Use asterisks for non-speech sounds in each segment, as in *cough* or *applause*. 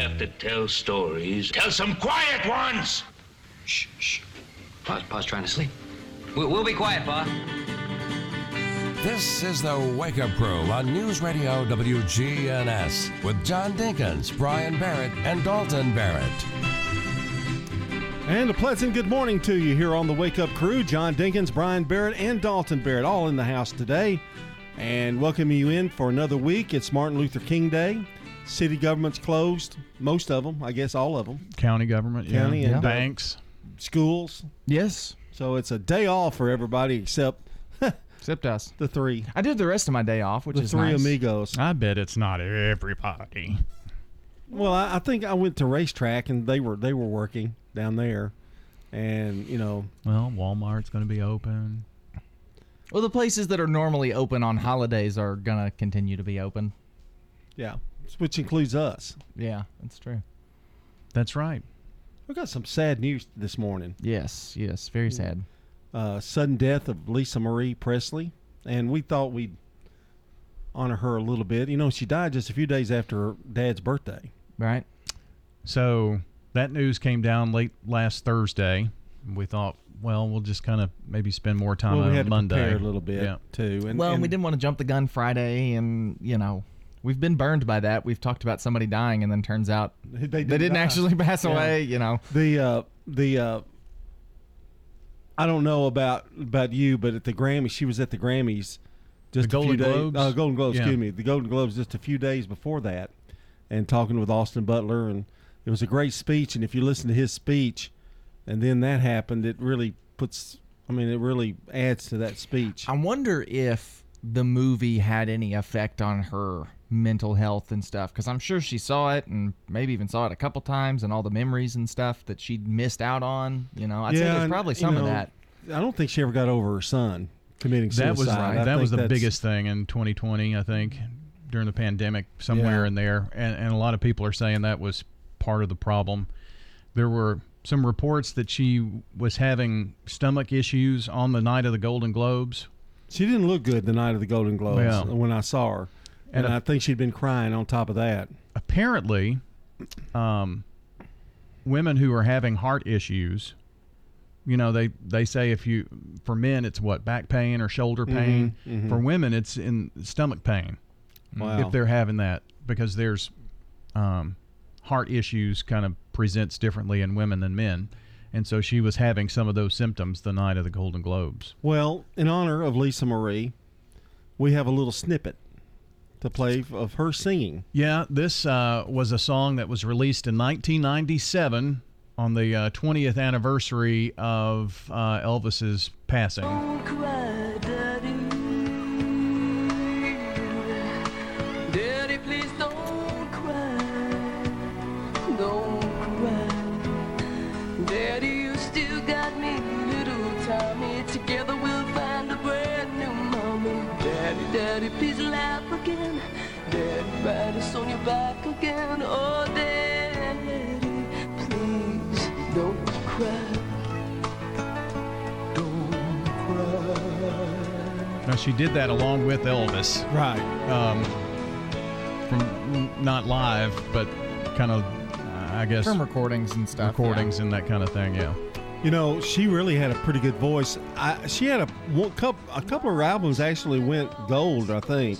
have to tell stories, tell some quiet ones. Shh, shh. Pa's, Pa's trying to sleep. We'll, we'll be quiet, Pa. This is the Wake Up Crew on News Radio WGNS with John Dinkins, Brian Barrett, and Dalton Barrett. And a pleasant good morning to you here on the Wake Up Crew. John Dinkins, Brian Barrett, and Dalton Barrett all in the house today. And welcoming you in for another week. It's Martin Luther King Day. City government's closed, most of them, I guess all of them. County government, yeah. County and, uh, banks. Schools. Yes, So it's a day off for everybody except *laughs* except us. the three. I did the rest of my day off, which The is three nice. amigos. I bet it's not everybody. Well, I, I think I went to racetrack and they were they were working down there, and you know Well, Walmart's going to be open. Well, the places that are normally open on holidays are gonna continue to be open. yeah, which includes us. Yeah, that's true. That's right. We got some sad news this morning. Yes, yes, very sad. uh, sudden death of Lisa Marie Presley, and we thought we'd honor her a little bit. You know, she died just a few days after her dad's birthday. Right? So that news came down late last Thursday. We thought, well, we'll just kind of maybe spend more time well, on we had to Monday. prepare a little bit Yeah. too. And, well, and we didn't want to jump the gun Friday, and you know, we've been burned by that. We've talked about somebody dying, and then turns out They, they did didn't actually *laughs* pass Yeah. away. You know, The uh, the uh, I don't know about about you, but at the Grammys, she was at the Grammys just The a few Golden days. Globes? Uh, Golden Globes, Yeah. excuse me, the Golden Globes just a few days before that, and talking with Austin Butler, and it was a great speech. And if you listen to his speech, and then that happened, it really puts. I mean, it really adds to that speech. I wonder if the movie had any effect on her mental health and stuff because I'm sure she saw it and maybe even saw it a couple times and all the memories and stuff that she'd missed out on. You know, I'd say there's and, probably you some of that. I don't think she ever got over her son committing suicide. That was I that was the biggest thing in 2020, I think, during the pandemic, somewhere Yeah. in there, and, and a lot of people are saying that was part of the problem. There were some reports that she was having stomach issues on the night of the Golden Globes. She didn't look good the night of the Golden Globes Yeah. when I saw her, and, And I think she'd been crying on top of that. apparently, um, women who are having heart issues, you know, they they say if you for men it's what back pain or shoulder pain. For women, it's in stomach pain Wow. if they're having that because there's um, heart issues kind of presents differently in women than men. And so she was having some of those symptoms the night of the Golden Globes. Well, in honor of Lisa Marie, we have a little snippet to play of her singing. Yeah, this uh, was a song that was released in 1997 on the uh, 20th anniversary of uh, Elvis's passing. Back again. Oh, Daddy, please don't cry. Don't cry. Now, she did that along with Elvis, Right. um, from not live, but kind of, uh, I guess, From recordings and stuff. yeah. recordings and that kind of thing. Yeah. You know, she really had a pretty good voice. I, she had a one, couple, a couple of her albums actually went gold, I think.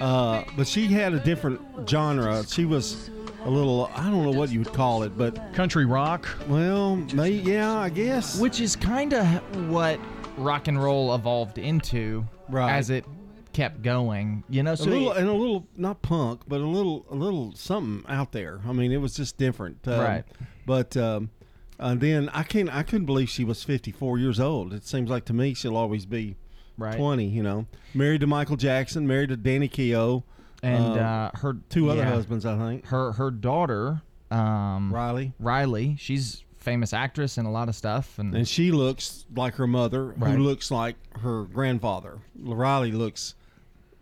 Uh, but she had a different genre. She was a little, I don't know what you would call it, but Country rock. well, may, yeah, I guess. Which is kind of what rock and roll evolved into Right. as it kept going. You know, a so little and a little not punk, but a little a little something out there. I mean, it was just different. Um, Right. But um, and then I can't I couldn't believe she was 54 years old. It seems like to me she'll always be right. 20. You know, married to Michael Jackson, married to Danny Keough, And uh, uh, her two other yeah, husbands, I think. Her her daughter, um, Riley. Riley. She's famous actress and a lot of stuff. And, And she looks like her mother, Right. who looks like her grandfather. Riley looks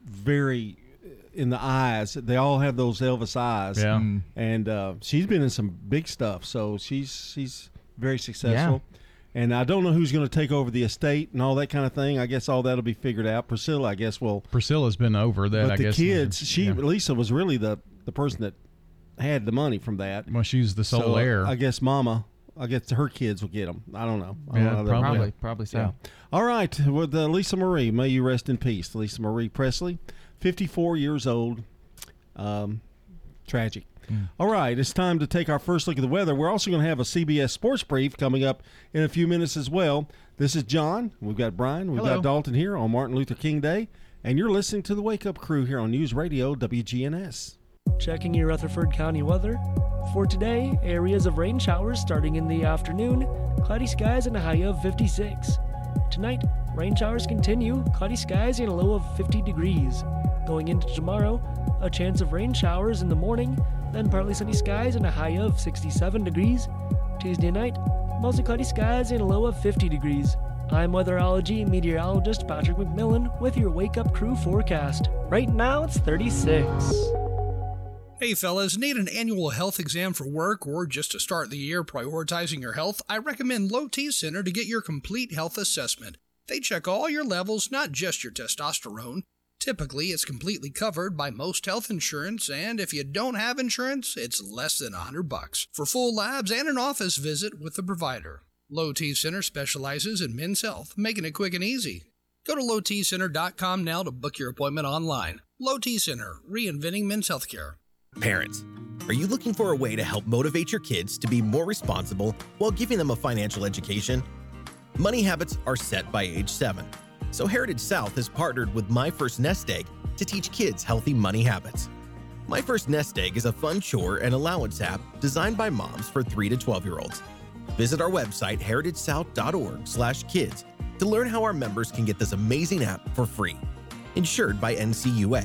very in the eyes. They all have those Elvis eyes. Yeah. Mm. and uh, she's been in some big stuff. So she's she's very successful. And I don't know who's going to take over the estate and all that kind of thing. I guess all that'll be figured out. Priscilla, I guess, will. Priscilla's been over that. But I the guess. kids, she Yeah. Lisa was really the the person that had the money from that. Well, she's the sole So, heir. I guess Mama. I guess her kids will get them. I don't know. I don't Yeah, know probably. Probably, probably so. Yeah. All right. With uh, Lisa Marie, may you rest in peace. Lisa Marie Presley, 54 years old. Um, tragic. All right. It's time to take our first look at the weather. We're also going to have a CBS Sports Brief coming up in a few minutes as well. This is John. We've got Brian. We've Hello. got Dalton here on Martin Luther King Day. And you're listening to the Wake Up Crew here on News Radio WGNS. Checking your Rutherford County weather. For today, areas of rain showers starting in the afternoon, cloudy skies and a high of 56. Tonight, rain showers continue, cloudy skies and a low of 50 degrees. Going into tomorrow, a chance of rain showers in the morning, then partly sunny skies and a high of 67 degrees. Tuesday night, mostly cloudy skies and a low of 50 degrees. I'm weatherology meteorologist Patrick McMillan with your Wake Up Crew forecast. Right now, it's 36. Hey fellas, need an annual health exam for work or just to start the year prioritizing your health? I recommend Low T Center to get your complete health assessment. They check all your levels, not just your testosterone. Typically, it's completely covered by most health insurance, and if you don't have insurance, it's less than a 100 bucks for full labs and an office visit with the provider. Low T Center specializes in men's health, making it quick and easy. Go to lowtcenter.com now to book your appointment online. Low T Center, reinventing men's healthcare. Parents, are you looking for a way to help motivate your kids to be more responsible while giving them a financial education? Money habits are set by age 7. So Heritage South has partnered with My First Nest Egg to teach kids healthy money habits. My First Nest Egg is a fun chore and allowance app designed by moms for 3 to 12 year olds. Visit our website heritagesouth.org/kids to learn how our members can get this amazing app for free. Insured by NCUA.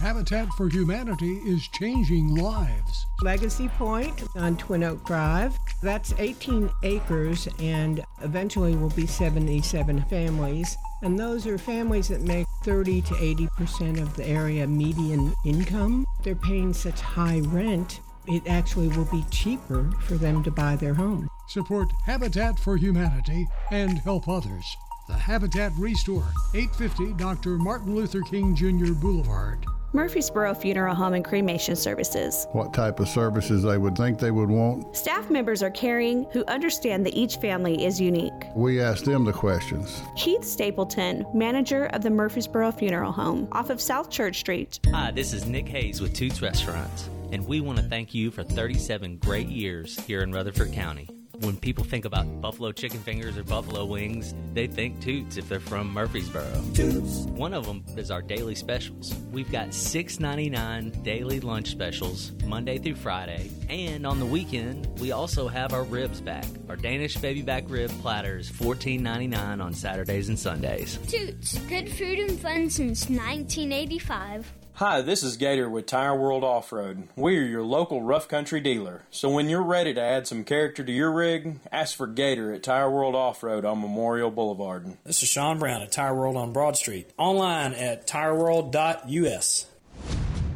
Habitat for Humanity is changing lives. Legacy Point on Twin Oak Drive. That's 18 acres and eventually will be 77 families. And those are families that make 30 to 80% of the area median income. They're paying such high rent, it actually will be cheaper for them to buy their home. Support Habitat for Humanity and help others. The Habitat Restore, 850 Dr. Martin Luther King Jr. Boulevard. Murfreesboro Funeral Home and Cremation Services. What type of services they would think they would want. Staff members are caring who understand that each family is unique. We ask them the questions. Keith Stapleton, manager of the Murfreesboro Funeral Home off of South Church Street. Hi, this is Nick Hayes with Toots Restaurants, and we want to thank you for 37 great years here in Rutherford County. When people think about buffalo chicken fingers or buffalo wings, they think Toots if they're from Murfreesboro. Toots. One of them is our daily specials. We've got $6.99 daily lunch specials Monday through Friday, and on the weekend we also have our ribs back. Our Danish baby back rib platter is $14.99 on Saturdays and Sundays. Toots, good food and fun since 1985. Hi, this is Gator with Tire World Off Road. We are your local rough country dealer. So when you're ready to add some character to your rig, ask for Gator at Tire World Off Road on Memorial Boulevard. This is Sean Brown at Tire World on Broad Street. Online at tireworld.us.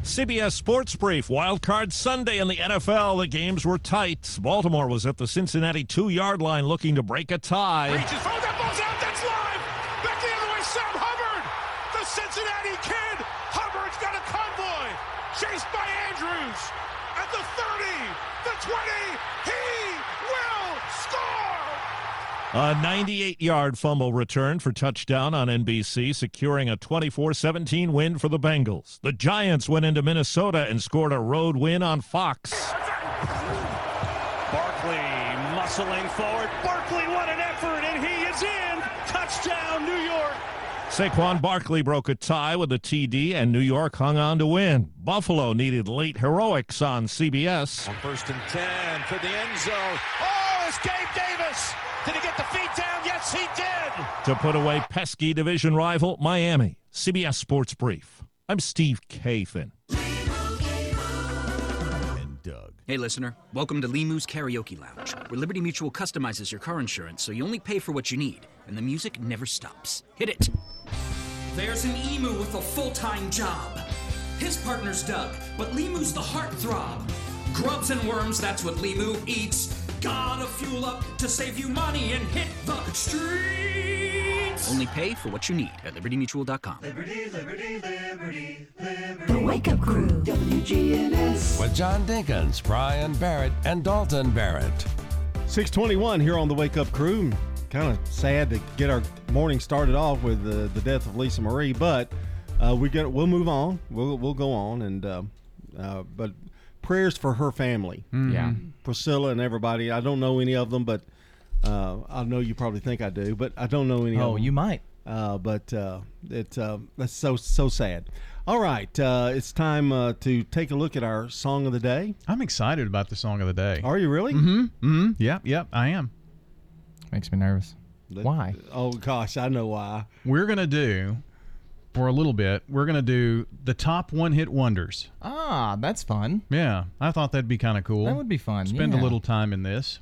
CBS Sports Brief. Wild Card Sunday in the NFL. The games were tight. Baltimore was at the Cincinnati two yard line looking to break a tie. Reaches, oh, that ball's out. That's live. Back the other way, Sam Hubbard. The Cincinnati kid. Hubbard's got a convoy. Chased by Andrews. At the 30, the 20. He will score. A 98 yard fumble return for touchdown on NBC, securing a 24 17 win for the Bengals. The Giants went into Minnesota and scored a road win on Fox. Barkley muscling forward. Barkley, what an effort, and he is in. Touchdown, New York. Saquon Barkley broke a tie with a TD, and New York hung on to win. Buffalo needed late heroics on CBS. On first and 10 for the end zone. Oh, it's Gabe Davis. Did he get the feet down? Yes, he did. To put away pesky division rival Miami. CBS Sports Brief. I'm Steve Kathan. Doug. Hey, listener. Welcome to Limu's Karaoke Lounge, where Liberty Mutual customizes your car insurance so you only pay for what you need, and the music never stops. Hit it! There's an emu with a full time job. His partner's Doug, but Limu's the heartthrob. Grubs and worms, that's what Limu eats. Gotta fuel up to save you money and hit the streets. Only pay for what you need at libertymutual.com. Liberty, liberty, liberty, liberty. The Wake Up Crew, WGNS. With John Dinkins, Brian Barrett, and Dalton Barrett. 621 here on the Wake Up Crew. Kind of sad to get our morning started off with the, the death of Lisa Marie, but uh, we get we'll move on. We'll we'll go on, and uh, uh, but prayers for her family. Mhm. Yeah. Priscilla and everybody. I don't know any of them, but uh, I know you probably think I do, but I don't know any of Oh, you might. Uh, but uh, it's uh, that's so so sad. All right, uh, it's time uh, to take a look at our song of the day. I'm excited about the song of the day. Are you really? Mm-hmm. Mm-hmm. Yep. Yep. I am. Makes me nervous. Why? Oh gosh, I know why. We're gonna do for a little bit. We're gonna do the top one-hit wonders. Ah, that's fun. Yeah, I thought that'd be kind of cool. That would be fun, Spend yeah. a little time in this.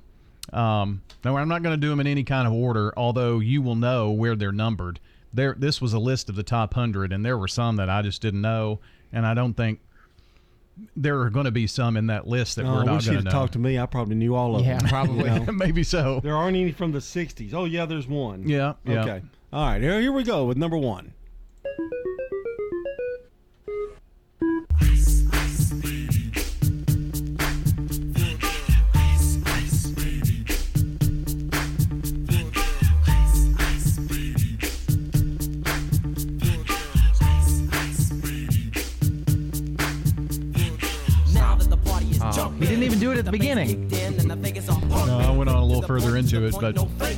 Um, no, I'm not going to do them in any kind of order. Although you will know where they're numbered. There, this was a list of the top hundred, and there were some that I just didn't know, and I don't think there are going to be some in that list that Oh, we're I not wish you'd going to have know. talked to me. I probably knew all of Yeah, them. probably. *laughs* Maybe so. There aren't any from the '60s. Oh yeah, there's one. Yeah, yeah. Okay. All right. Here, here we go with number one. He didn't even do it at the beginning. No, I went on a little further into it, but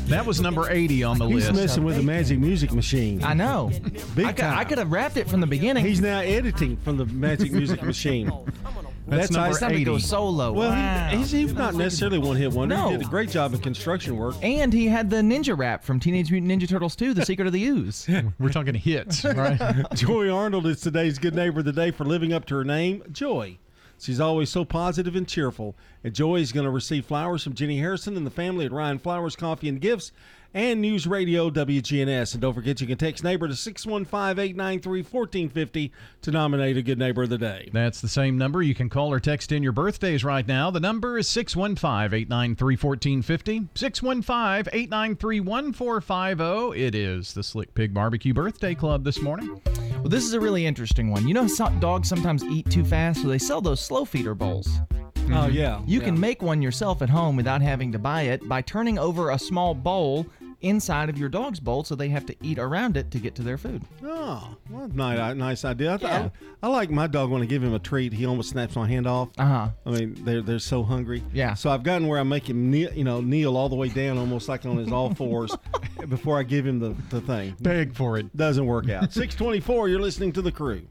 that was number 80 on the He's list. He's messing with the Magic Music Machine. I know. Big I could, time. I could have wrapped it from the beginning. He's now editing from the Magic Music Machine. That's number how- It's time to go solo. Well, Wow. he, he's, he's not necessarily one hit wonder. No. He did a great job in construction work. And he had the ninja rap from Teenage Mutant Ninja Turtles 2, The Secret of the Ooze. *laughs* We're talking hits, right? *laughs* Joy Arnold is today's good neighbor of the day for living up to her name, Joy. She's always so positive and cheerful. And Joy is going to receive flowers from Jenny Harrison and the family at Ryan Flowers Coffee and Gifts and News Radio WGNS. And don't forget you can text neighbor to 615-893-1450 to nominate a good neighbor of the day. That's the same number. You can call or text in your birthdays right now. The number is 615 893 1450. 615 893 1450. It is the Slick Pig Barbecue Birthday Club this morning. Well, this is a really interesting one. You know, some dogs sometimes eat too fast, so they sell those slow feeder bowls. Oh, mm-hmm. yeah. You yeah. can make one yourself at home without having to buy it by turning over a small bowl inside of your dog's bowl so they have to eat around it to get to their food. Oh, well, nice, nice idea. I, th- Yeah. I, I like my dog when I give him a treat, he almost snaps my hand off. Uh huh. I mean, they're they're so hungry. Yeah. So I've gotten where I make him kneel, you know, kneel all the way down, almost like on his all fours, *laughs* before I give him the, the thing. Beg for it. Doesn't work out. Six twenty four. You're listening to the crew.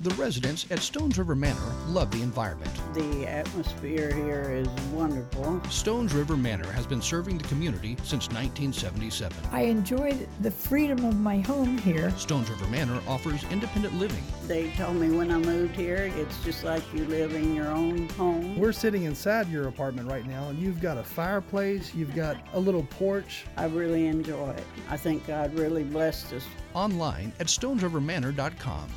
The residents at Stones River Manor love the environment. The atmosphere here is wonderful. Stones River Manor has been serving the community since 1977. I enjoy the freedom of my home here. Stones River Manor offers independent living. They told me when I moved here, it's just like you live in your own home. We're sitting inside your apartment right now, and you've got a fireplace, you've got a little porch. I really enjoy it. I think God really blessed us. Online at stonesrivermanor.com.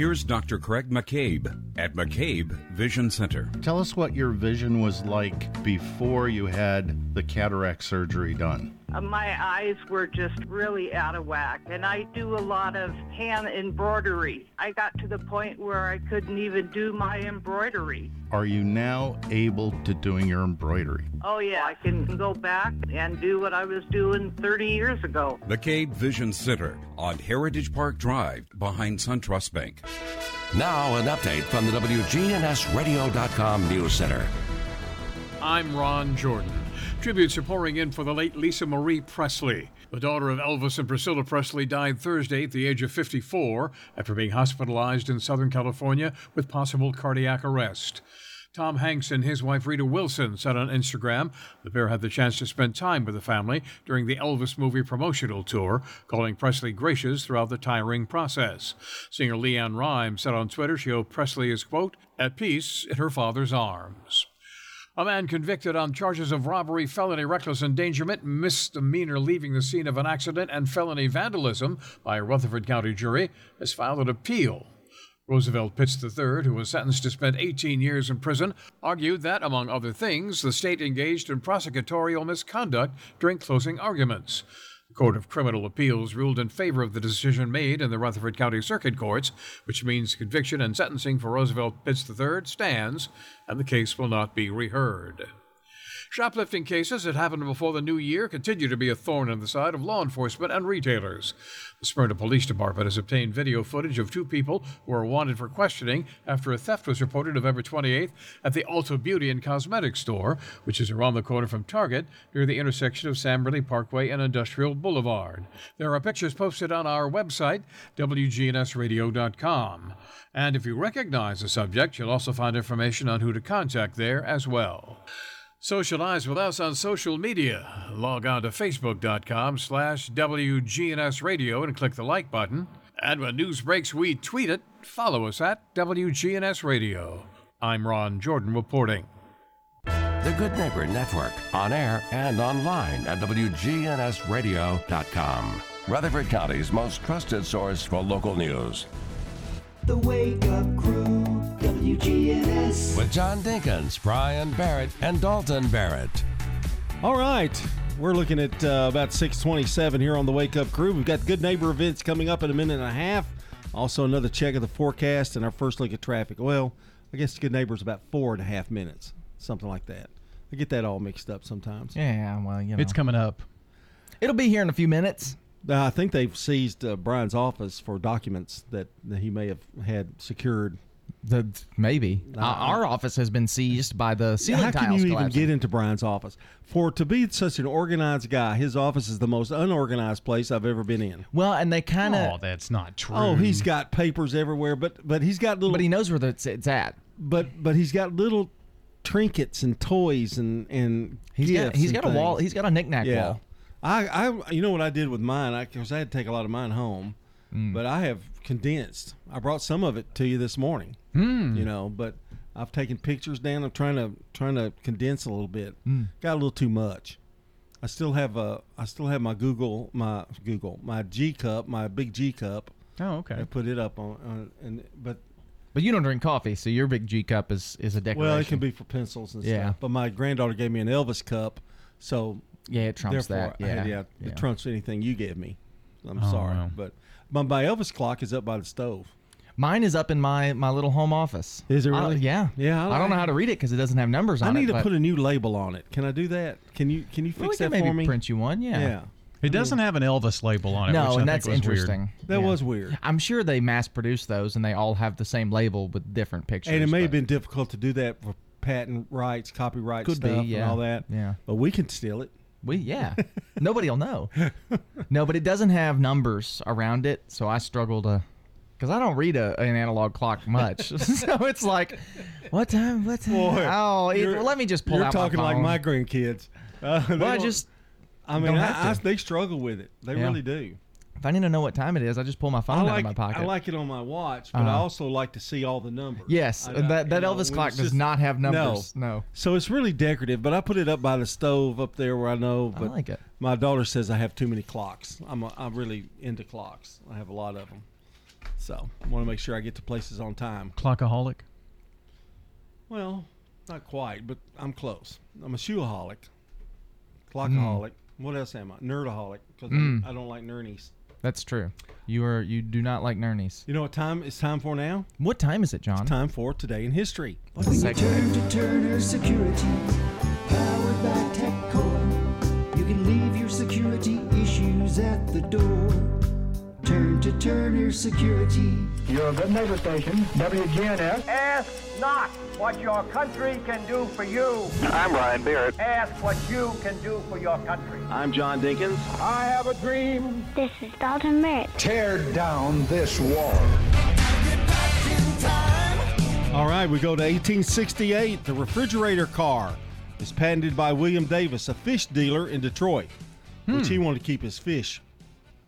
Here's Dr. Craig McCabe at McCabe Vision Center. Tell us what your vision was like before you had the cataract surgery done. Uh, my eyes were just really out of whack, and I do a lot of hand embroidery. I got to the point where I couldn't even do my embroidery. Are you now able to doing your embroidery? Oh, yeah, I can go back and do what I was doing 30 years ago. The McCabe Vision Center on Heritage Park Drive behind SunTrust Bank. Now, an update from the WGNSradio.com News Center. I'm Ron Jordan. Tributes are pouring in for the late Lisa Marie Presley. The daughter of Elvis and Priscilla Presley died Thursday at the age of 54 after being hospitalized in Southern California with possible cardiac arrest. Tom Hanks and his wife Rita Wilson said on Instagram the pair had the chance to spend time with the family during the Elvis movie promotional tour, calling Presley gracious throughout the tiring process. Singer LeAnn Rimes said on Twitter she hoped Presley is, quote, at peace in her father's arms. A man convicted on charges of robbery, felony reckless endangerment, misdemeanor leaving the scene of an accident, and felony vandalism by a Rutherford County jury has filed an appeal. Roosevelt Pitts III, who was sentenced to spend 18 years in prison, argued that, among other things, the state engaged in prosecutorial misconduct during closing arguments. Court of Criminal Appeals ruled in favor of the decision made in the Rutherford County Circuit Courts, which means conviction and sentencing for Roosevelt Pitts III stands, and the case will not be reheard. Shoplifting cases that happened before the new year continue to be a thorn in the side of law enforcement and retailers. The Smyrna Police Department has obtained video footage of two people who are wanted for questioning after a theft was reported November 28th at the Ulta Beauty and Cosmetics store, which is around the corner from Target near the intersection of Sam Ridley Parkway and Industrial Boulevard. There are pictures posted on our website, WGNSradio.com. And if you recognize the subject, you'll also find information on who to contact there as well. Socialize with us on social media. Log on to facebook.com slash WGNS Radio and click the like button. And when news breaks, we tweet it. Follow us at WGNS Radio. I'm Ron Jordan reporting. The Good Neighbor Network, on air and online at WGNSradio.com. Rutherford County's most trusted source for local news. The Wake Up Crew, WGNS. With John Dinkins, Brian Barrett, and Dalton Barrett. All right. We're looking at uh, about 627 here on the Wake Up Crew. We've got good neighbor events coming up in a minute and a half. Also, another check of the forecast and our first look at traffic. Well, I guess good neighbor's about four and a half minutes, something like that. I get that all mixed up sometimes. Yeah, well, you know. It's coming up. It'll be here in a few minutes. Uh, I think they've seized uh, Brian's office for documents that, that he may have had secured. The maybe Uh, our office has been seized by the ceiling How can tiles you even get into Brian's office? For to be such an organized guy, his office is the most unorganized place I've ever been in. Well, and they kind of. Oh, that's not true. Oh, he's got papers everywhere, but but he's got little. But he knows where the, it's, it's at. But but he's got little trinkets and toys and and He's got- he's and got a wall- he's got a knick-knack yeah. wall. I I you know what I did with mine? I because I had to take a lot of mine home, Mm. but I have condensed. I brought some of it to you this morning. Hmm. You know, but I've taken pictures down. I'm trying to trying to condense a little bit. Mm. Got a little too much. I still have a I still have my Google my Google my G cup my big G cup. Oh, okay. I put it up on, on and but But you don't drink coffee, so your big G cup is is a decoration. well, it can be for pencils and Yeah. stuff. But my granddaughter gave me an Elvis cup, so Yeah, it trumps that. Yeah, yeah, yeah. it trumps anything you gave me. I'm Oh, sorry, wow. but my, my Elvis clock is up by the stove. Mine is up in my my little home office. Is it I- really? yeah. Yeah, I I, don't know how to read it because it doesn't have numbers I on it. I need to but- put a new label on it. Can I do that? Can you can you Well, we fix can that maybe for me? print you one. Yeah. Yeah. It doesn't have an Elvis label on it. No, which I and think that's was weird. interesting. That Yeah. was weird. I'm sure they mass produce those and they all have the same label with different pictures. And it may have but- been difficult to do that for patent rights, copyright Could be, stuff, yeah. and all that. Yeah. But we can steal it. We yeah. Nobody'll know. No, but it doesn't have numbers around it, so I struggle to because I don't read a, an analog clock much. *laughs* so it's like, what time? What time? Boy, oh, it, well, let me just pull You're out talking my like my grandkids. Uh, Well, I just I mean, I. I, they struggle with it. They Yeah. really do. If I need to know what time it is, I just pull my phone I out of my pocket. I like it on my watch, but I Uh-huh. also like to see all the numbers. Yes, I- that- that you know, Elvis clock it's does not have numbers. No. So it's really decorative, but I put it up by the stove up there where I know. I like it. My daughter says I have too many clocks. I'm a, I'm really into clocks. I have a lot of them, so I want to make sure I get to places on time. Clockaholic. Well, not quite, but I'm close. I'm a shoeaholic, clockaholic. What else am I? Nerdaholic because Mm. I don't like nernies. That's true. You are you do not like nernies. You know what time it's time for now? What time is it, John? It's time for today in history. What When you turn to Turner Security, powered by TechCore, you can leave your security issues at the door. Turn to Turner Security. You're a good neighbor station, WGNS. Ask not what your country can do for you. I'm Ryan Barrett. Ask what you can do for your country. I'm John Dinkins. I have a dream. This is Dalton Merritt. Tear down this wall. All right, we go to 1868. The refrigerator car is patented by William Davis, a fish dealer in Detroit, which he wanted to keep his fish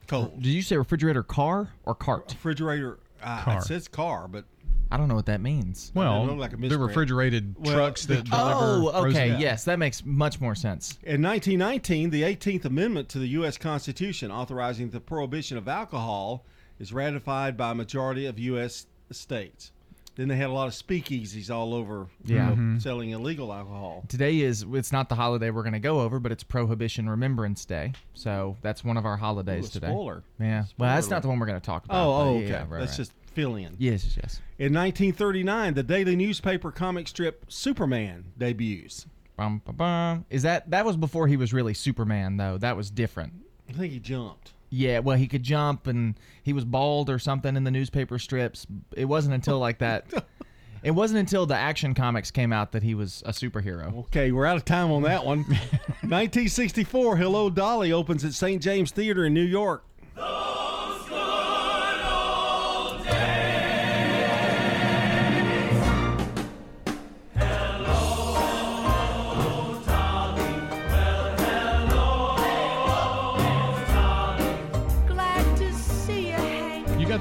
cold. Did you say refrigerator car or cart? Refrigerator, uh, Car. it says car, but I don't know what that means. Well, look like a the misprint. refrigerated Well, trucks that deliver. Oh, frozen- okay. Yes, that makes much more sense. in 1919, the 18th Amendment to the U.S. Constitution authorizing the prohibition of alcohol is ratified by a majority of U.S. states. Then they had a lot of speakeasies all over, you Yeah. know, Mhm. selling illegal alcohol. Today is it's not the holiday we're going to go over, but it's Prohibition Remembrance Day. So that's one of our holidays Ooh, a today. spoiler. Yeah. well, that's not the one we're going to talk about. Oh, oh, okay. yeah, right, That's right. just fill in. Yes, yes, yes. In 1939, the daily newspaper comic strip Superman debuts. Bum, bum, bum. Is that that was before he was really Superman though? That was different. I think he jumped. Yeah, well, he could jump and he was bald or something in the newspaper strips. It wasn't until like that. *laughs* it wasn't until the Action Comics came out that he was a superhero. Okay, we're out of time on that one. *laughs* 1964, Hello Dolly opens at St. James Theater in New York.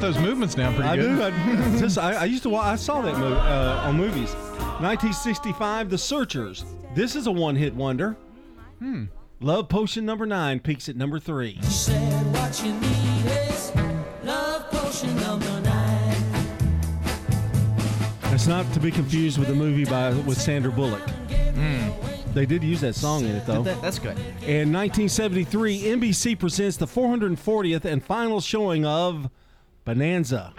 Those movements down pretty I good. do. I, *laughs* just, I, I used to. wa- I saw that movie uh, on movies. 1965, The Searchers. This is a one-hit wonder. Hmm. Love Potion number nine peaks at number three. Said what you need is love potion number nine. It's not to be confused with the movie by with Sandra Bullock. They did use that song in it though. That- that's good. In 1973, NBC presents the 440th and final showing of Bonanza.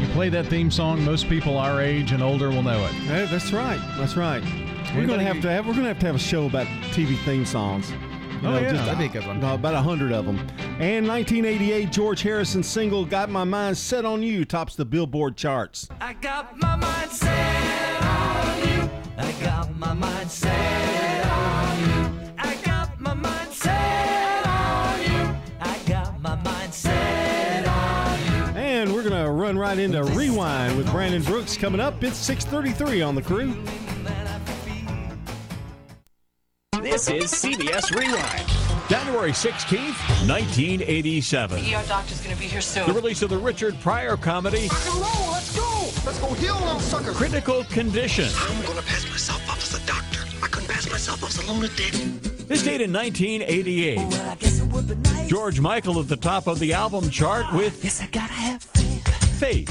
You play that theme song, most people our age and older will know it. Hey, that's right. That's right. We're gonna have to have we're gonna have to have a show about TV theme songs. You Oh, yeah. That'd be a good one. uh, About a hundred of them. And 1988, George Harrison's single "Got My Mind Set on You" tops the Billboard charts. I got my mind set on you. I got my mind set on you. I got my mind set on you. I got my mind set on you. And we're gonna run right into Rewind with Brandon Brooks coming up. It's 6:33 on the crew. This is CBS Rewind. January 16th, 1987. ER doctor's gonna be here soon. The release of the Richard Pryor comedy Hello, let's go. Let's go heal them suckers. Critical Condition. I'm gonna pass myself off as a doctor. I couldn't pass myself off as a lunatic. This date in 1988. George Michael at the top of the album chart with Yes, I gotta have Faith.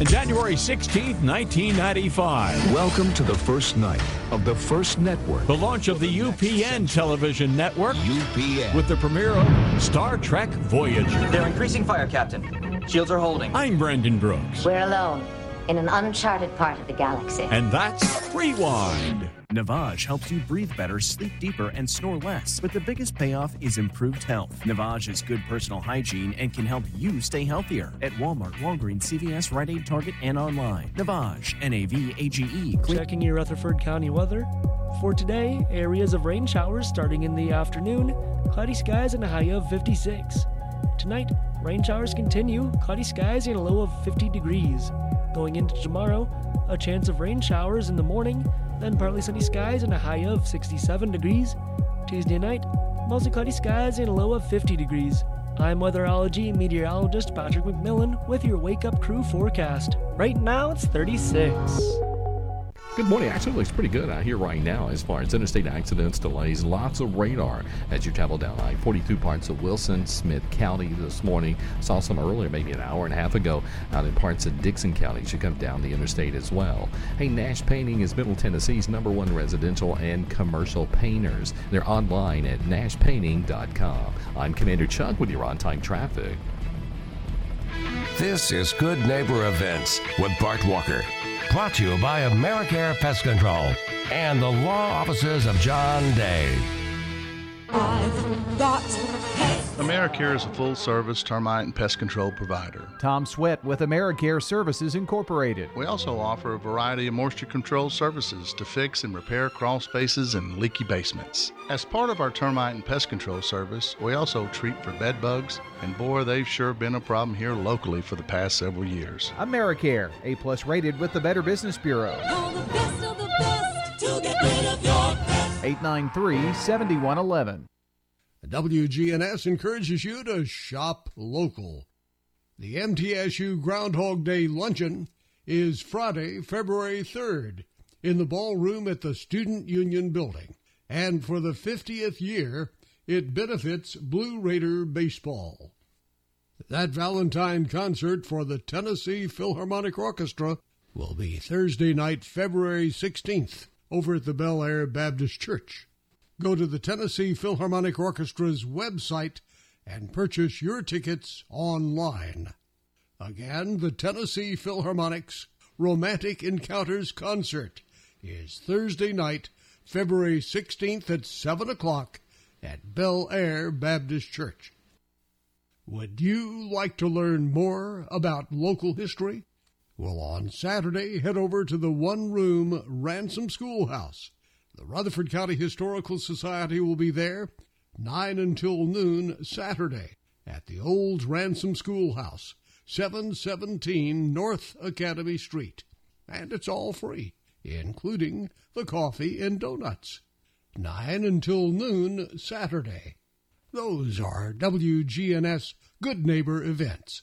And January 16th, 1995. Welcome to the first night of the first network. The launch of the UPN television network. UPN. With the premiere of Star Trek Voyager. They're increasing fire, Captain. Shields are holding. I'm Brandon Brooks. We're alone in an uncharted part of the galaxy. And that's Rewind. Navage helps you breathe better, sleep deeper, and snore less. But the biggest payoff is improved health. Navage is good personal hygiene and can help you stay healthier. At Walmart, Walgreens, CVS, Rite Aid, Target, and online. Navage, N A V A G E. Checking your Rutherford County weather. For today, areas of rain showers starting in the afternoon, cloudy skies and a high of 56. Tonight, rain showers continue, cloudy skies and a low of 50 degrees. Going into tomorrow, a chance of rain showers in the morning, then partly sunny skies and a high of 67 degrees. Tuesday night, mostly cloudy skies and a low of 50 degrees. I'm weatherology meteorologist Patrick McMillan with your Wake Up Crew forecast. Right now, it's 36. Good morning. Actually, looks pretty good out here right now as far as interstate accidents, delays, lots of radar as you travel down I 42 parts of Wilson, Smith County this morning. Saw some earlier, maybe an hour and a half ago, out in parts of Dickson County. You come down the interstate as well. Hey, Nash Painting is Middle Tennessee's number one residential and commercial painters. They're online at nashpainting.com. I'm Commander Chuck with your on time traffic. This is Good Neighbor Events with Bart Walker. Brought to you by Americare Pest Control and the law offices of John Day. I've got AmeriCare is a full service termite and pest control provider. Tom Sweat with AmeriCare Services Incorporated. We also offer a variety of moisture control services to fix and repair crawl spaces and leaky basements. As part of our termite and pest control service, we also treat for bed bugs, and boy, they've sure been a problem here locally for the past several years. AmeriCare, A plus rated with the Better Business Bureau. the best of the best to get rid of your pest. 893 7111. WGNS encourages you to shop local. The MTSU Groundhog Day Luncheon is Friday, February 3rd in the ballroom at the Student Union Building. And for the 50th year, it benefits Blue Raider Baseball. That Valentine concert for the Tennessee Philharmonic Orchestra will be Thursday night, February 16th, over at the Bel Air Baptist Church. Go to the Tennessee Philharmonic Orchestra's website and purchase your tickets online. Again, the Tennessee Philharmonic's Romantic Encounters concert is Thursday night, February 16th at 7 o'clock at Bel Air Baptist Church. Would you like to learn more about local history? Well, on Saturday, head over to the one room Ransom Schoolhouse. The Rutherford County Historical Society will be there 9 until noon Saturday at the old Ransom Schoolhouse, 717 North Academy Street. And it's all free, including the coffee and donuts. 9 until noon Saturday. Those are WGNS Good Neighbor events.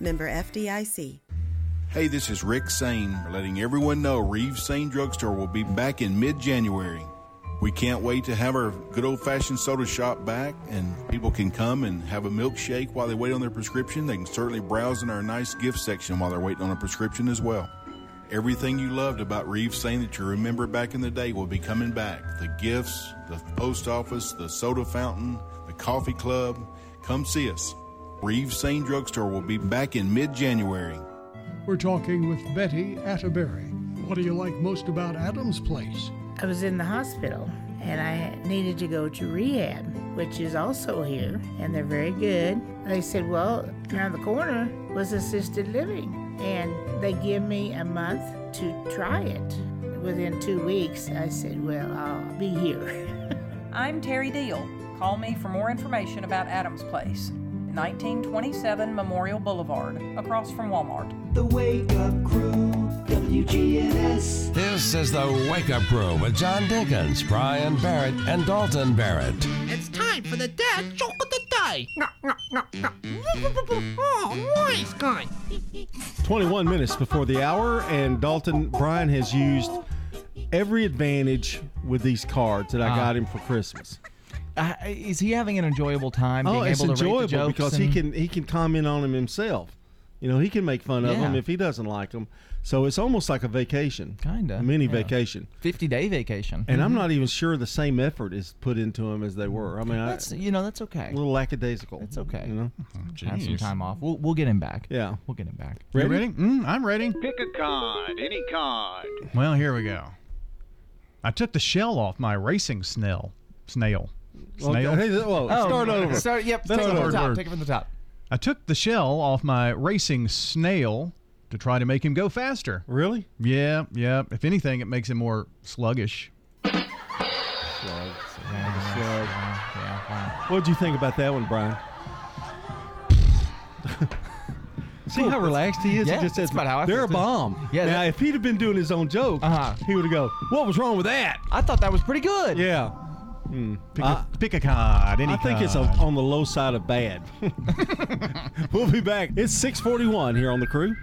Member FDIC. Hey, this is Rick Sain, letting everyone know Reeves Sain Drugstore will be back in mid January. We can't wait to have our good old fashioned soda shop back, and people can come and have a milkshake while they wait on their prescription. They can certainly browse in our nice gift section while they're waiting on a prescription as well. Everything you loved about Reeves Sain that you remember back in the day will be coming back. The gifts, the post office, the soda fountain, the coffee club. Come see us. Reeves Sain Drugstore will be back in mid January. We're talking with Betty Atterbury. What do you like most about Adams Place? I was in the hospital and I needed to go to rehab, which is also here, and they're very good. They said, Well, around the corner was assisted living, and they give me a month to try it. Within two weeks, I said, Well, I'll be here. *laughs* I'm Terry Deal. Call me for more information about Adams Place. 1927 Memorial Boulevard, across from Walmart. The Wake Up Crew, WGNS. This is the Wake Up Crew with John Dinkins, Brian Barrett, and Dalton Barrett. It's time for the dad joke of the day. Oh, nice guy. 21 minutes before the hour, and Dalton Brian has used every advantage with these cards that I Ah. got him for Christmas. Uh, is he having an enjoyable time? Oh, being it's able to rate the enjoyable jokes because he can he can comment on them himself. You know, he can make fun of Yeah. them if he doesn't like them. So it's almost like a vacation, Kinda, mini yeah. vacation, fifty day vacation. And I'm Mhm. not even sure the same effort is put into them as they were. I mean, That's I, you know that's okay. a little lackadaisical. It's okay. You know, Have some time off. We'll we'll get him back. Yeah, we'll get him back. You ready? Mm, I'm ready. Pick a card, any card. Well, here we go. I took the shell off my racing snail. Snail. Well, Snail. hey, whoa, Oh, start over. Start. Yep. That's take a it from hard the top. word. Take it from the top. I took the shell off my racing snail to try to make him go faster. Really? Yeah, yeah. If anything, it makes him more sluggish. What'd you think about that one, Brian? *laughs* See how relaxed he is? Yeah, he just says, that's about how I they're feel, a bomb. Yeah, Now, if he'd have been doing his own joke, Uh-huh. he would have go, what was wrong with that? I thought that was pretty good. Yeah. Hmm. Pick, a, pick a card. Any I think it's a, card. on the low side of bad. *laughs* *laughs* we'll be back. It's 641 here on the crew.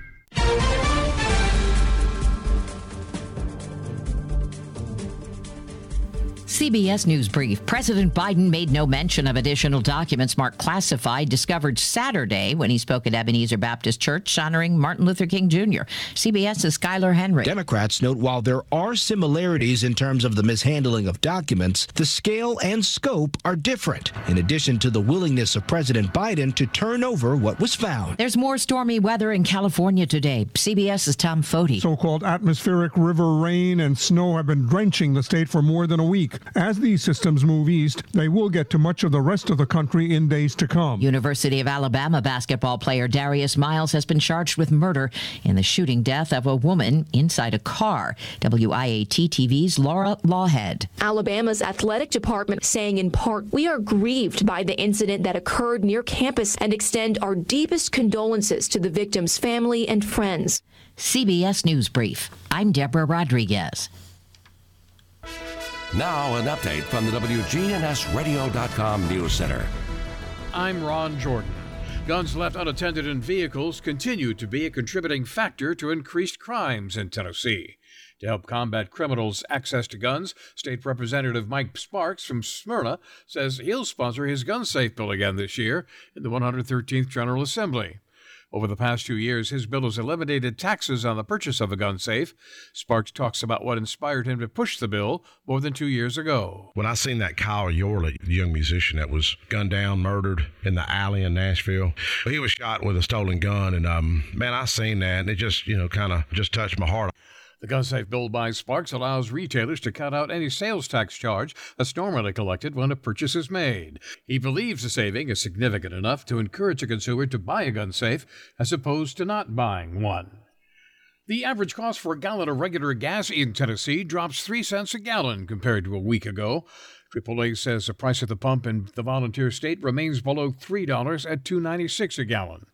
CBS News Brief. President Biden made no mention of additional documents marked classified discovered Saturday when he spoke at Ebenezer Baptist Church honoring Martin Luther King Jr. CBS's Skyler Henry. Democrats note while there are similarities in terms of the mishandling of documents, the scale and scope are different, in addition to the willingness of President Biden to turn over what was found. There's more stormy weather in California today. CBS's Tom Foty. So called atmospheric river rain and snow have been drenching the state for more than a week. As these systems move east, they will get to much of the rest of the country in days to come. University of Alabama basketball player Darius Miles has been charged with murder in the shooting death of a woman inside a car. WIAT TV's Laura Lawhead. Alabama's athletic department saying in part, We are grieved by the incident that occurred near campus and extend our deepest condolences to the victim's family and friends. CBS News Brief. I'm Deborah Rodriguez. Now, an update from the WGNSradio.com News Center. I'm Ron Jordan. Guns left unattended in vehicles continue to be a contributing factor to increased crimes in Tennessee. To help combat criminals' access to guns, State Representative Mike Sparks from Smyrna says he'll sponsor his gun safe bill again this year in the 113th General Assembly. Over the past two years, his bill has eliminated taxes on the purchase of a gun safe. Sparks talks about what inspired him to push the bill more than two years ago. When I seen that Kyle Yorley, the young musician that was gunned down, murdered in the alley in Nashville, he was shot with a stolen gun, and um, man, I seen that, and it just, you know, kind of just touched my heart. The gun safe bill by Sparks allows retailers to cut out any sales tax charge that's normally collected when a purchase is made. He believes the saving is significant enough to encourage a consumer to buy a gun safe as opposed to not buying one. The average cost for a gallon of regular gas in Tennessee drops 3 cents a gallon compared to a week ago. AAA says the price at the pump in the volunteer state remains below $3 at 2.96 a gallon.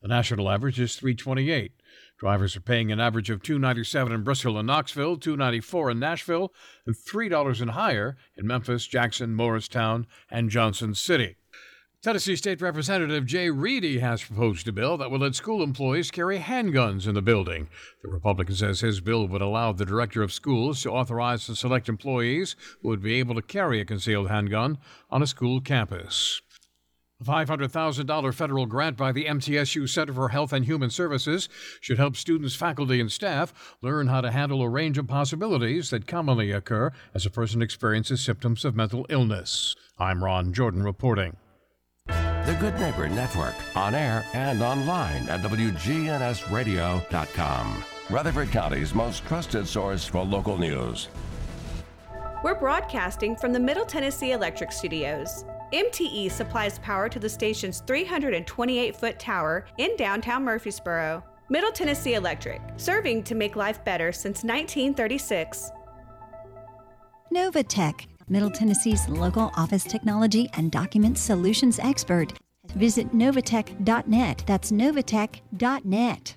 The national average is 3.28. Drivers are paying an average of $2.97 in Bristol and Knoxville, $2.94 in Nashville, and $3 and higher in Memphis, Jackson, Morristown, and Johnson City. Tennessee State Representative Jay Reedy has proposed a bill that will let school employees carry handguns in the building. The Republican says his bill would allow the director of schools to authorize and select employees who would be able to carry a concealed handgun on a school campus. A $500,000 federal grant by the MTSU Center for Health and Human Services should help students, faculty, and staff learn how to handle a range of possibilities that commonly occur as a person experiences symptoms of mental illness. I'm Ron Jordan reporting. The Good Neighbor Network, on air and online at WGNSradio.com. Rutherford County's most trusted source for local news. We're broadcasting from the Middle Tennessee Electric Studios. MTE supplies power to the station's 328 foot tower in downtown Murfreesboro. Middle Tennessee Electric, serving to make life better since 1936. Novatech, Middle Tennessee's local office technology and document solutions expert. Visit novatech.net. That's novatech.net.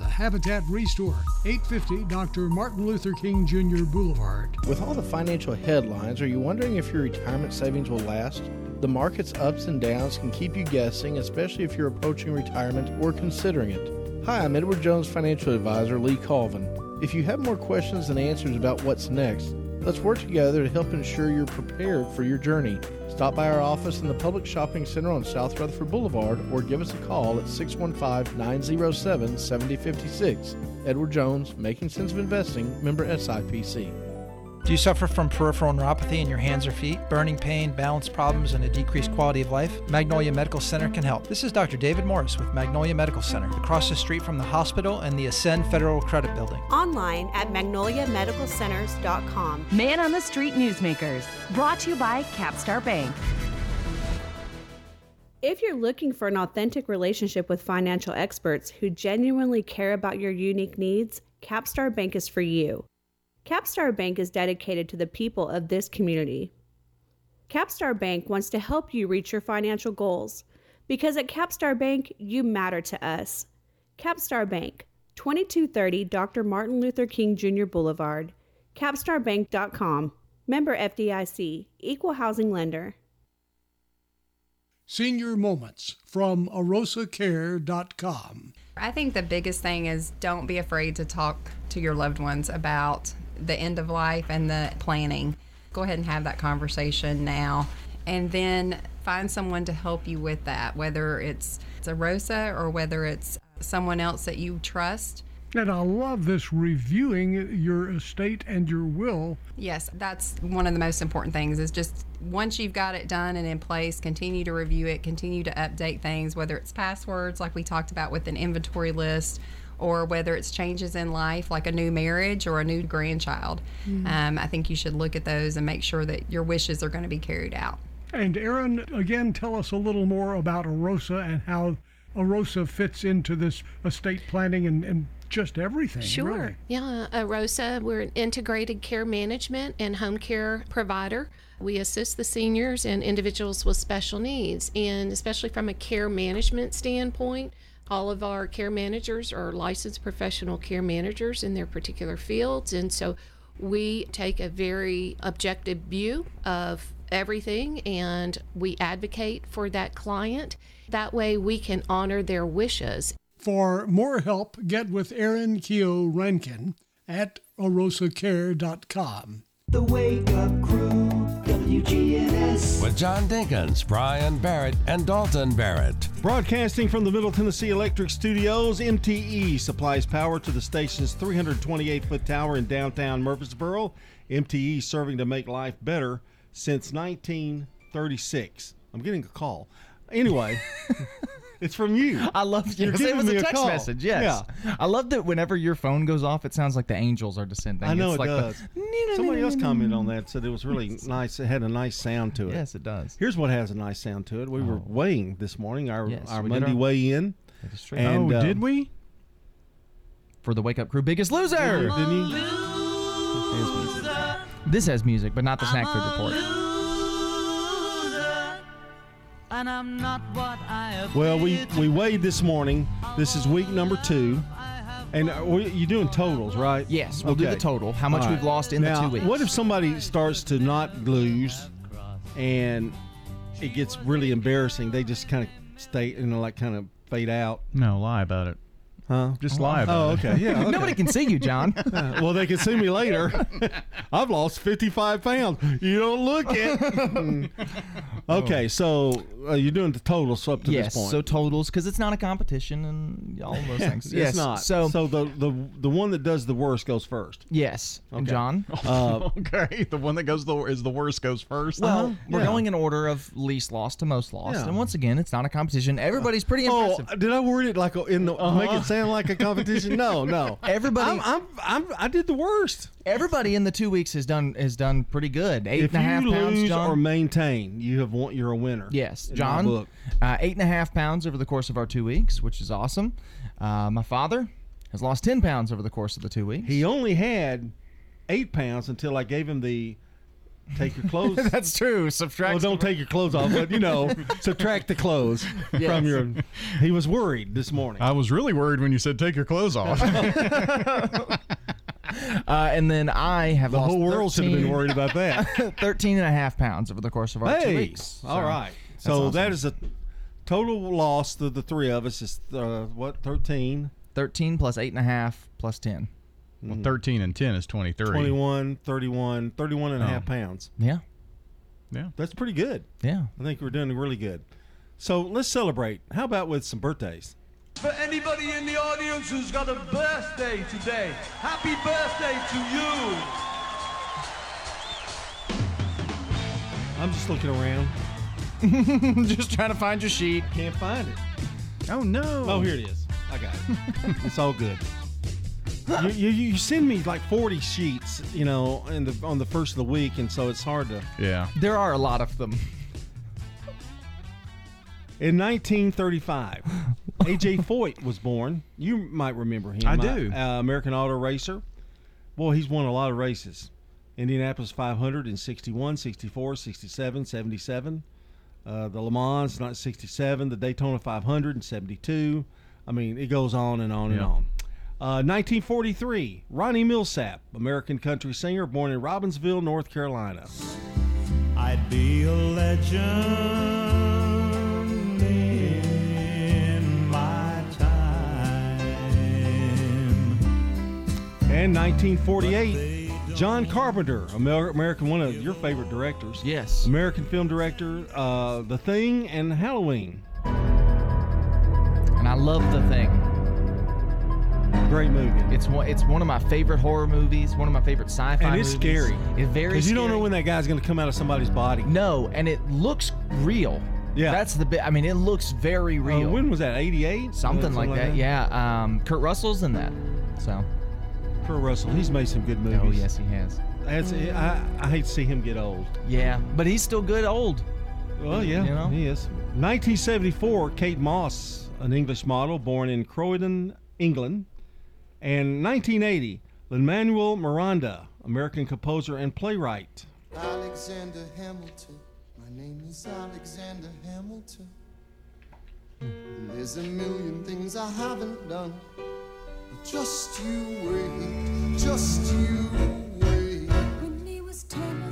The Habitat Restore, 850 Dr. Martin Luther King Jr. Boulevard. With all the financial headlines, are you wondering if your retirement savings will last? The market's ups and downs can keep you guessing, especially if you're approaching retirement or considering it. Hi, I'm Edward Jones financial advisor Lee Colvin. If you have more questions than answers about what's next, Let's work together to help ensure you're prepared for your journey. Stop by our office in the Publix Shopping Center on South Rutherford Boulevard or give us a call at 615 907 7056. Edward Jones, Making Sense of Investing, member SIPC. Do you suffer from peripheral neuropathy in your hands or feet, burning pain, balance problems, and a decreased quality of life? Magnolia Medical Center can help. This is Dr. David Morris with Magnolia Medical Center, across the street from the hospital and the Ascend Federal Credit Building. Online at magnoliamedicalcenters.com. Man on the Street Newsmakers, brought to you by Capstar Bank. If you're looking for an authentic relationship with financial experts who genuinely care about your unique needs, Capstar Bank is for you. Capstar Bank is dedicated to the people of this community. Capstar Bank wants to help you reach your financial goals because at Capstar Bank, you matter to us. Capstar Bank, 2230 Dr. Martin Luther King Jr. Boulevard, capstarbank.com. Member FDIC, Equal Housing Lender. Senior Moments from arosacare.com. I think the biggest thing is don't be afraid to talk to your loved ones about the end of life and the planning. Go ahead and have that conversation now. And then find someone to help you with that, whether it's, it's Arosa or whether it's uh, someone else that you trust. And I love this reviewing your estate and your will. Yes, that's one of the most important things is just once you've got it done and in place, continue to review it, continue to update things, whether it's passwords like we talked about with an inventory list or whether it's changes in life like a new marriage or a new grandchild. Mhm. Um, I think you should look at those and make sure that your wishes are going to be carried out. And Aaron, again, tell us a little more about AROSA and how AROSA fits into this estate planning and, and just everything. Sure. really. Yeah, uh, Rosa, we're an integrated care management and home care provider. We assist the seniors and individuals with special needs, and especially from a care management standpoint, all of our care managers are licensed professional care managers in their particular fields, and so we take a very objective view of everything and we advocate for that client. That way, we can honor their wishes For more help, get with Aaron Keo Rankin at arosacare.com. The Wake Up Crew, WGNS. With John Dinkins, Brian Barrett, and Dalton Barrett. Broadcasting from the Middle Tennessee Electric Studios, MTE supplies power to the station's 328 foot tower in downtown Murfreesboro. MTE serving to make life better since 1936. I'm getting a call. Anyway, *laughs* it's from you. I love You're yes, it was a a text call. message. Yes, I love that whenever your phone goes off, it sounds like the angels are descending. I know It's it like the- does. *laughs* Somebody else commented on that. Said it was really *laughs* nice. It had a nice sound to it. Yes, it does. Here's what has a nice sound to it. We were weighing this morning our Yes, our Monday our- weigh in. That is true. And, oh, um, did we? for the Wake Up Crew Biggest Loser. Didn't he? This has music, but not the snack food report. Well, we we weighed this morning. This is week number two, and uh, we- you're doing totals, right? Yes, we'll do the total, how much All we've lost in the two weeks. What if somebody starts to not lose, and it gets really embarrassing? They just kind of stay, you know, like kind of fade out. No, lie about it. Huh? Just lie about oh, it. okay. Yeah. *laughs* okay. Nobody can see you, John. *laughs* Uh, well, they can see me later. *laughs* I've lost 55 pounds. You don't look it. okay, so uh, you're doing the totals up to yes, this point. so totals because it's not a competition and all those things. it's yes, not. So, So, the, the the one that does the worst goes first. yes, and Okay. John. Uh, okay, the one that goes the is the worst goes first. Well, we're yeah. going in order of least lost to most lost, Yeah. and once again, it's not a competition. Everybody's pretty impressive. Oh, did I word it like in the make it sound like a competition? No, no. Everybody, I'm, I'm, I'm I did the worst. everybody in the two weeks has done has done pretty good. Eight if and a half you pounds, lose John. or maintain, you have won, you're a winner. Yes, in my John. book. Uh, eight and a half pounds over the course of our two weeks, which is awesome. Uh, my father has lost ten pounds over the course of the two weeks. He only had eight pounds until I gave him the take your clothes. *laughs* That's true. Subtract. well, don't take your clothes off, but you know, *laughs* subtract the clothes Yes. from your. He was worried this morning. I was really worried when you said take your clothes off. *laughs* Uh, and then I have the lost whole world should have been worried about that. 13 and a half pounds over the course of our two hey, weeks. all So, right. that's So awesome. that is a total loss to the three of us. Is uh, what thirteen? 13 plus eight and a half plus 10. Well, mm. 13 and 10 is 23. 21, 31, 31 and a Oh. half pounds. Yeah. Yeah. That's pretty good. Yeah. I think we're doing really good. So let's celebrate. How about with some birthdays? For anybody in the audience who's got a birthday today, happy birthday to you. I'm just looking around. *laughs* just trying to find your sheet. Can't find it. Oh no. Oh, here it is. I got it. *laughs* it's all good. You, *laughs* you, you send me like 40 sheets, you know, in the on the first of the week, and so it's hard to. Yeah. There are a lot of them. In 1935, A.J. *laughs* Foyt was born. You might remember him. I do. Uh, American auto racer. Boy, he's won a lot of races. Indianapolis 500 in 61, 64, 67, 77. Uh, the Le Mans, not 67. The Daytona 500 in 72. I mean, it goes on and on and on. Uh, 1943, Ronnie Milsap, American country singer, born in Robbinsville, North Carolina. I'd be a legend in my time. And 1948, John Carpenter, American, one of your favorite directors. Yes. American film director, uh, The Thing and Halloween. And I love the thing. Great movie. It's one. It's one of my favorite horror movies. One of my favorite sci-fi. And it's movies. scary. It's very. Because you don't know when that guy's going to come out of somebody's body. No, and it looks real. Yeah. That's the bit. I mean, it looks very Uh, real. when was that? 88? Something like that. Yeah. Um, Kurt Russell's in that. So. Kurt Russell, he's made some good movies. Oh yes, he has. That's, I, I hate to see him get old. Yeah, but he's still good old. Well, yeah, You know? he is. 1974, Kate Moss, an English model born in Croydon, England. And 1980, Lin-Manuel Miranda, American composer and playwright. Alexander Hamilton. My name is Alexander Hamilton. There's a million things I haven't done. But just you wait, just you wait.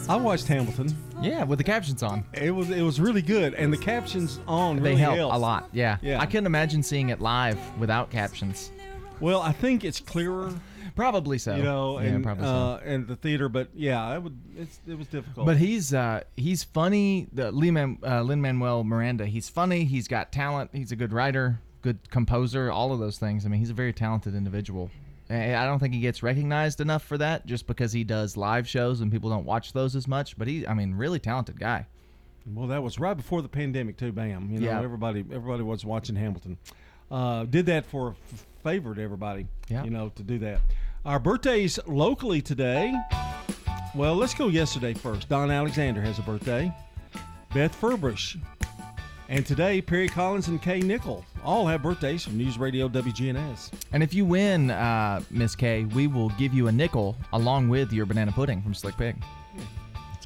I watched Hamilton. Yeah, with the captions on. It was it was really good, and the captions on They really help helped. a lot. Yeah. Yeah. I couldn't imagine seeing it live without captions. Well, I think it's clearer. Probably so. You know, Yeah, and probably so. uh, and the theater, but yeah, it would it's, it was difficult. But he's uh, he's funny. The Lee Man, uh, Lin Manuel Miranda. He's funny. He's got talent. He's a good writer, good composer. All of those things. I mean, he's a very talented individual. And I don't think he gets recognized enough for that, just because he does live shows and people don't watch those as much. But he, I mean, really talented guy. Well, that was right before the pandemic too. Bam, you know, Yeah. everybody everybody was watching Hamilton. Uh, did that for a f- favor to everybody. Yeah. you know, to do that. Our birthdays locally today. Well, let's go yesterday first. Don Alexander has a birthday. Beth Furbush. And today, Perry Collins and Kay Nickel all have birthdays from News Radio WGNS. And if you win, uh, Miss K, we will give you a nickel along with your banana pudding from Slick Pig.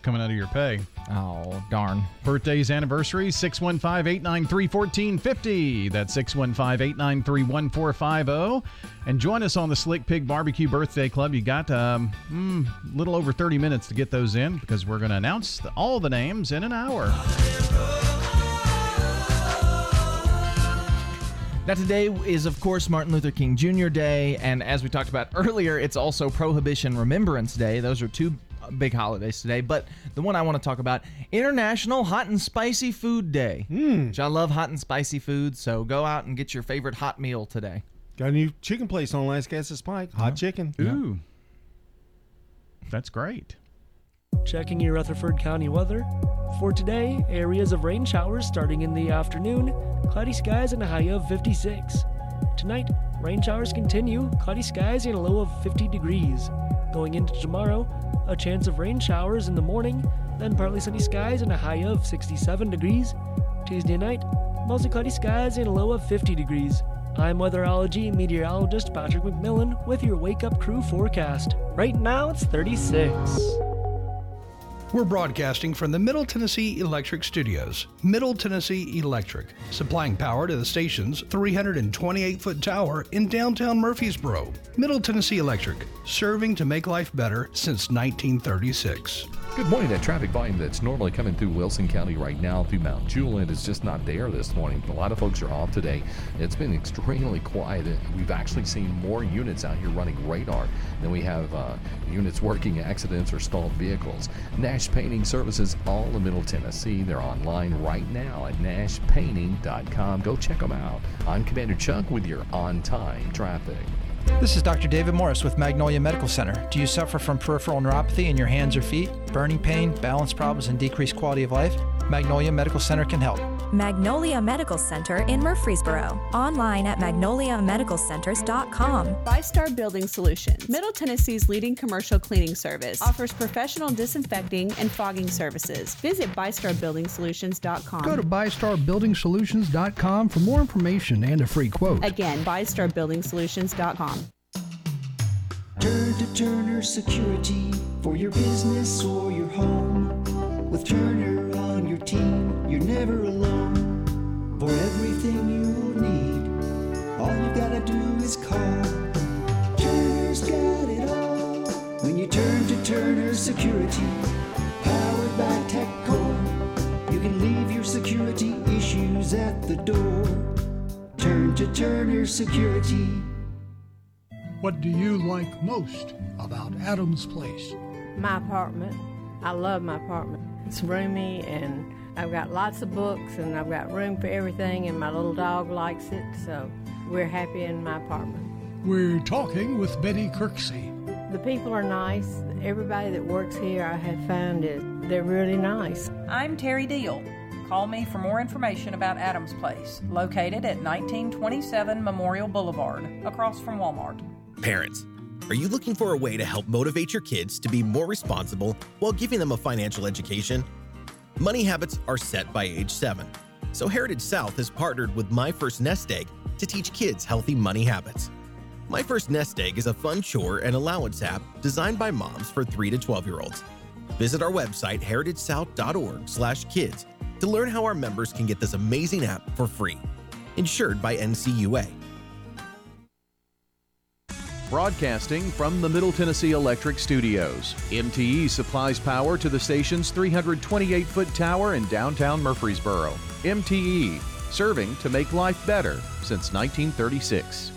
Coming out of your pay. Oh, darn. Birthdays, anniversaries, 615 893 1450. That's 615 893 1450. oh. And join us on the Slick Pig Barbecue Birthday Club. You got um, mm, a little over 30 minutes to get those in because we're going to announce the, all the names in an hour. Now, today is, of course, Martin Luther King Jr. Day, and as we talked about earlier, it's also Prohibition Remembrance Day. Those are two big holidays today, but the one I want to talk about, International Hot and Spicy Food Day. Hmm. Which I love hot and spicy food, so go out and get your favorite hot meal today. Got a new chicken place on Lascassas Pike. Hot chicken. Ooh. That's great. Checking your Rutherford County weather. For today, areas of rain showers starting in the afternoon, cloudy skies and a high of 56. Tonight, rain showers continue, cloudy skies and a low of 50 degrees. Going into tomorrow, a chance of rain showers in the morning, then partly sunny skies and a high of 67 degrees. Tuesday night, mostly cloudy skies and a low of 50 degrees. I'm weatherology meteorologist Patrick McMillan with your Wake Up Crew forecast. Right now, it's 36. We're broadcasting from the Middle Tennessee Electric Studios. Middle Tennessee Electric, supplying power to the station's 328 foot tower in downtown Murfreesboro. Middle Tennessee Electric, serving to make life better since 1936. Good morning. That traffic volume that's normally coming through Wilson County right now through Mount Juliet is just not there this morning. A lot of folks are off today. It's been extremely quiet. We've actually seen more units out here running radar than we have uh, units working accidents or stalled vehicles. Nash Painting Services, all in Middle Tennessee. They're online right now at nashpainting.com. Go check them out. I'm Commander Chuck with your on time traffic. This is Dr. David Morris with Magnolia Medical Center. Do you suffer from peripheral neuropathy in your hands or feet, burning pain, balance problems, and decreased quality of life? Magnolia Medical Center can help. Magnolia Medical Center in Murfreesboro. Online at magnoliamedicalcenters.com. ByStar Building Solutions, Middle Tennessee's leading commercial cleaning service, offers professional disinfecting and fogging services. Visit ByStarBuildingSolutions.com. Go to ByStarBuildingSolutions.com for more information and a free quote. Again, ByStarBuildingSolutions.com. Turn to Turner Security for your business or your home. With Turner on team, you're never alone. For everything you need, all you gotta do is call. Turner's got it all. When you turn to Turner Security, powered by TechCore, you can leave your security issues at the door. Turn to Turner Security. What do you like most about Adams Place? My apartment. I love my apartment. It's roomy and I've got lots of books and I've got room for everything and my little dog likes it, so we're happy in my apartment. We're talking with Betty Kirksey. The people are nice. Everybody that works here I have found is they're really nice. I'm Terry Deal. Call me for more information about Adams Place, located at 1927 Memorial Boulevard, across from Walmart. Parents, are you looking for a way to help motivate your kids to be more responsible while giving them a financial education? Money habits are set by age 7. So Heritage South has partnered with My First Nest Egg to teach kids healthy money habits. My First Nest Egg is a fun chore and allowance app designed by moms for 3 to 12 year olds. Visit our website heritagesouth.org/kids to learn how our members can get this amazing app for free. Insured by NCUA. Broadcasting from the Middle Tennessee Electric Studios, MTE supplies power to the station's 328 foot tower in downtown Murfreesboro. MTE, serving to make life better since 1936.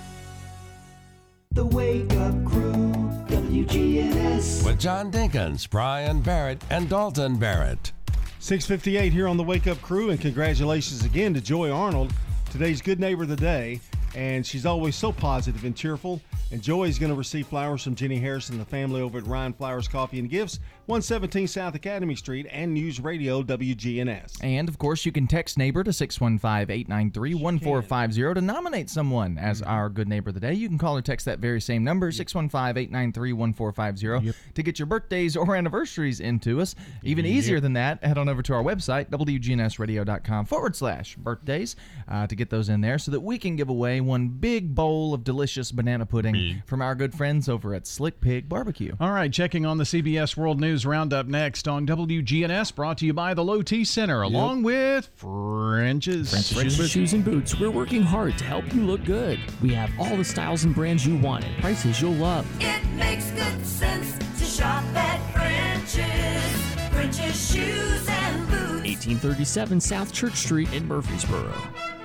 The Wake Up Crew, WGNS. With John Dinkins, Brian Barrett, and Dalton Barrett. 658 here on the Wake Up Crew, and congratulations again to Joy Arnold, today's Good Neighbor of the Day. And she's always so positive and cheerful. And Joy is going to receive flowers from Jenny Harris and the family over at Ryan Flowers Coffee and Gifts, 117 South Academy Street, and News Radio WGNS. And of course, you can text neighbor to 615 893 1450 to nominate someone as our good neighbor of the day. You can call or text that very same number, 615 893 1450, to get your birthdays or anniversaries into us. Even easier than that, head on over to our website, WGNSradio.com forward slash birthdays, uh, to get those in there so that we can give away one big bowl of delicious banana pudding from our good friends over at Slick Pig Barbecue. All right, checking on the CBS World News Roundup next on WGNS, brought to you by the Low T Center, along with French's. French's Shoes and Boots. We're working hard to help you look good. We have all the styles and brands you want at prices you'll love. It makes good sense to shop at French's. French's shoes and boots. 1837 South Church Street in Murfreesboro.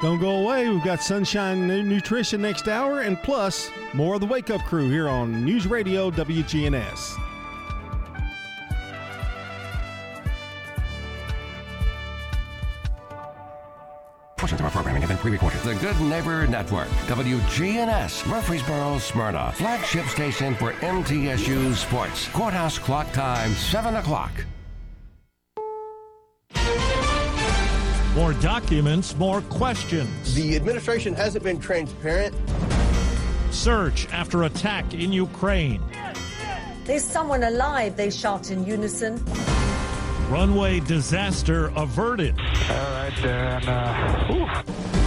Don't go away. We've got Sunshine Nutrition next hour, and plus more of the Wake Up Crew here on News Radio WGNS. Portions of our programming have been pre-recorded. The Good Neighbor Network, WGNS, Murfreesboro, Smyrna, flagship station for MTSU Sports. Courthouse clock time, 7 o'clock. More documents, more questions. The administration hasn't been transparent. Search after attack in Ukraine. There's someone alive, they shout in unison. Runway disaster averted. All right, then. Uh,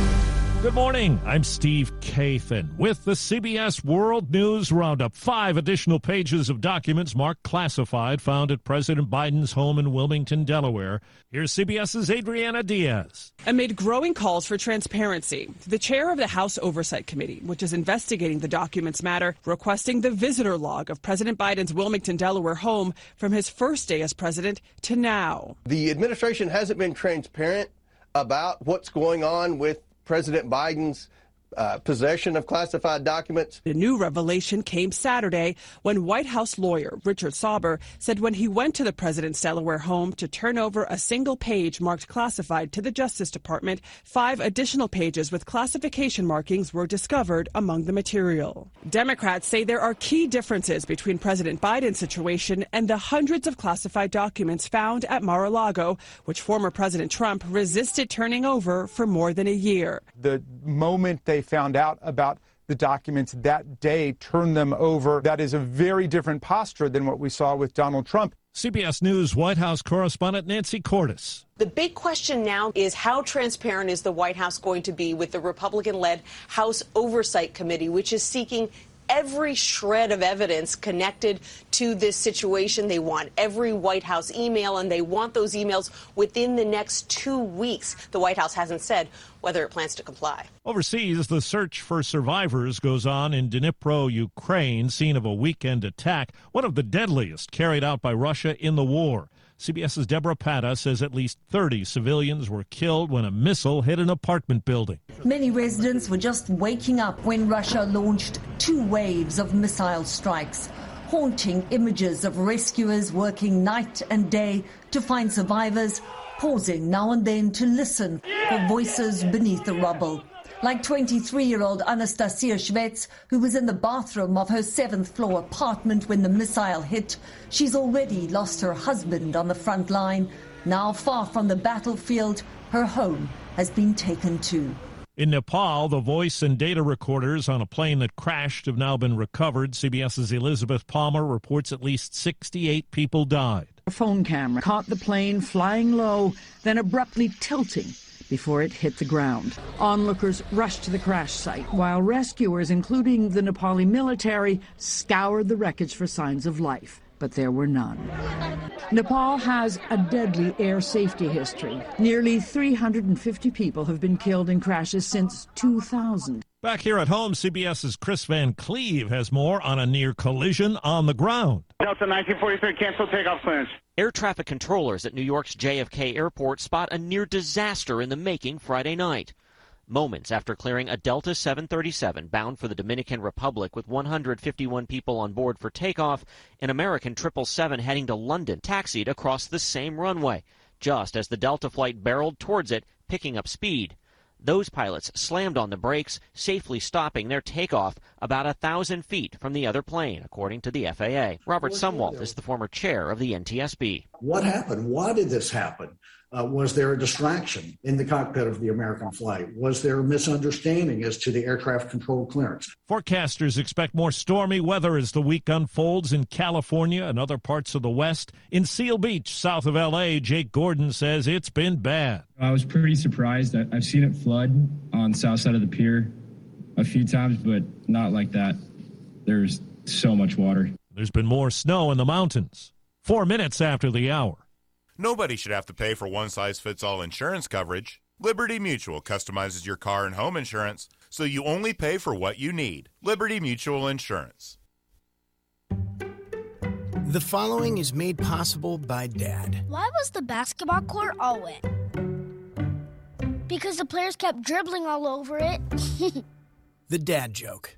Good morning. I'm Steve Kathan with the CBS World News Roundup. Five additional pages of documents marked classified found at President Biden's home in Wilmington, Delaware. Here's CBS's Adriana Diaz. Amid growing calls for transparency, the chair of the House Oversight Committee, which is investigating the documents matter, requesting the visitor log of President Biden's Wilmington, Delaware home from his first day as president to now. The administration hasn't been transparent about what's going on with President Biden's uh, possession of classified documents. The new revelation came Saturday when White House lawyer Richard Sauber said when he went to the president's Delaware home to turn over a single page marked classified to the Justice Department, five additional pages with classification markings were discovered among the material. Democrats say there are key differences between President Biden's situation and the hundreds of classified documents found at Mar-a-Lago, which former President Trump resisted turning over for more than a year. The moment they found out about the documents that day, turned them over. That is a very different posture than what we saw with Donald Trump. CBS News White House correspondent Nancy Cordes. The big question now is how transparent is the White House going to be with the Republican led House Oversight Committee, which is seeking every shred of evidence connected to this situation. They want every White House email, and they want those emails within the next two weeks. The White House hasn't said whether it plans to comply. Overseas, the search for survivors goes on in Dnipro, Ukraine, scene of a weekend attack, one of the deadliest carried out by Russia in the war. CBS's Debora Patta says at least 30 civilians were killed when a missile hit an apartment building. Many residents were just waking up when Russia launched two waves of missile strikes, haunting images of rescuers working night and day to find survivors, pausing now and then to listen for voices beneath the rubble. Like 23 year old Anastasia Shvets, who was in the bathroom of her seventh floor apartment when the missile hit, she's already lost her husband on the front line. Now, far from the battlefield, her home has been taken too. In Nepal, the voice and data recorders on a plane that crashed have now been recovered. CBS's Elizabeth Palmer reports at least 68 people died. A phone camera caught the plane flying low, then abruptly tilting before it hit the ground. Onlookers rushed to the crash site, while rescuers, including the Nepali military, scoured the wreckage for signs of life. But there were none. Nepal has a deadly air safety history. Nearly 350 people have been killed in crashes since 2000. Back here at home, CBS's Kris Van Cleave has more on a near collision on the ground. Delta 1943, cancel takeoff clearance. Air traffic controllers at New York's JFK airport spot a near disaster in the making Friday night. Moments after clearing a Delta 737 bound for the Dominican Republic with 151 people on board for takeoff, an American 777 heading to London taxied across the same runway, just as the Delta flight barreled towards it, picking up speed. Those pilots slammed on the brakes, safely stopping their takeoff about a thousand feet from the other plane, according to the FAA. Robert Sumwalt is the former chair of the NTSB. What happened? Why did this happen? Uh, was there a distraction in the cockpit of the American flight? Was there a misunderstanding as to the aircraft control clearance? Forecasters expect more stormy weather as the week unfolds in California and other parts of the West. In Seal Beach, south of LA, Jake Gordon says it's been bad. I was pretty surprised. I've seen it flood on the south side of the pier a few times, but not like that. There's so much water. There's been more snow in the mountains. Four minutes after the hour. Nobody should have to pay for one size fits all insurance coverage. Liberty Mutual customizes your car and home insurance so you only pay for what you need. Liberty Mutual Insurance. The following is made possible by Dad. Why was the basketball court all wet? Because the players kept dribbling all over it. *laughs* The dad joke.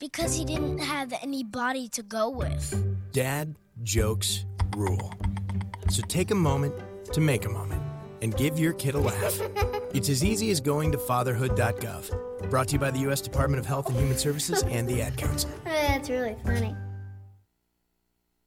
Because he didn't have any body to go with. Dad jokes rule. So take a moment to make a moment and give your kid a laugh. *laughs* It's as easy as going to fatherhood.gov. Brought to you by the U.S. Department of Health and Human Services and the Ad Council. *laughs* That's really funny.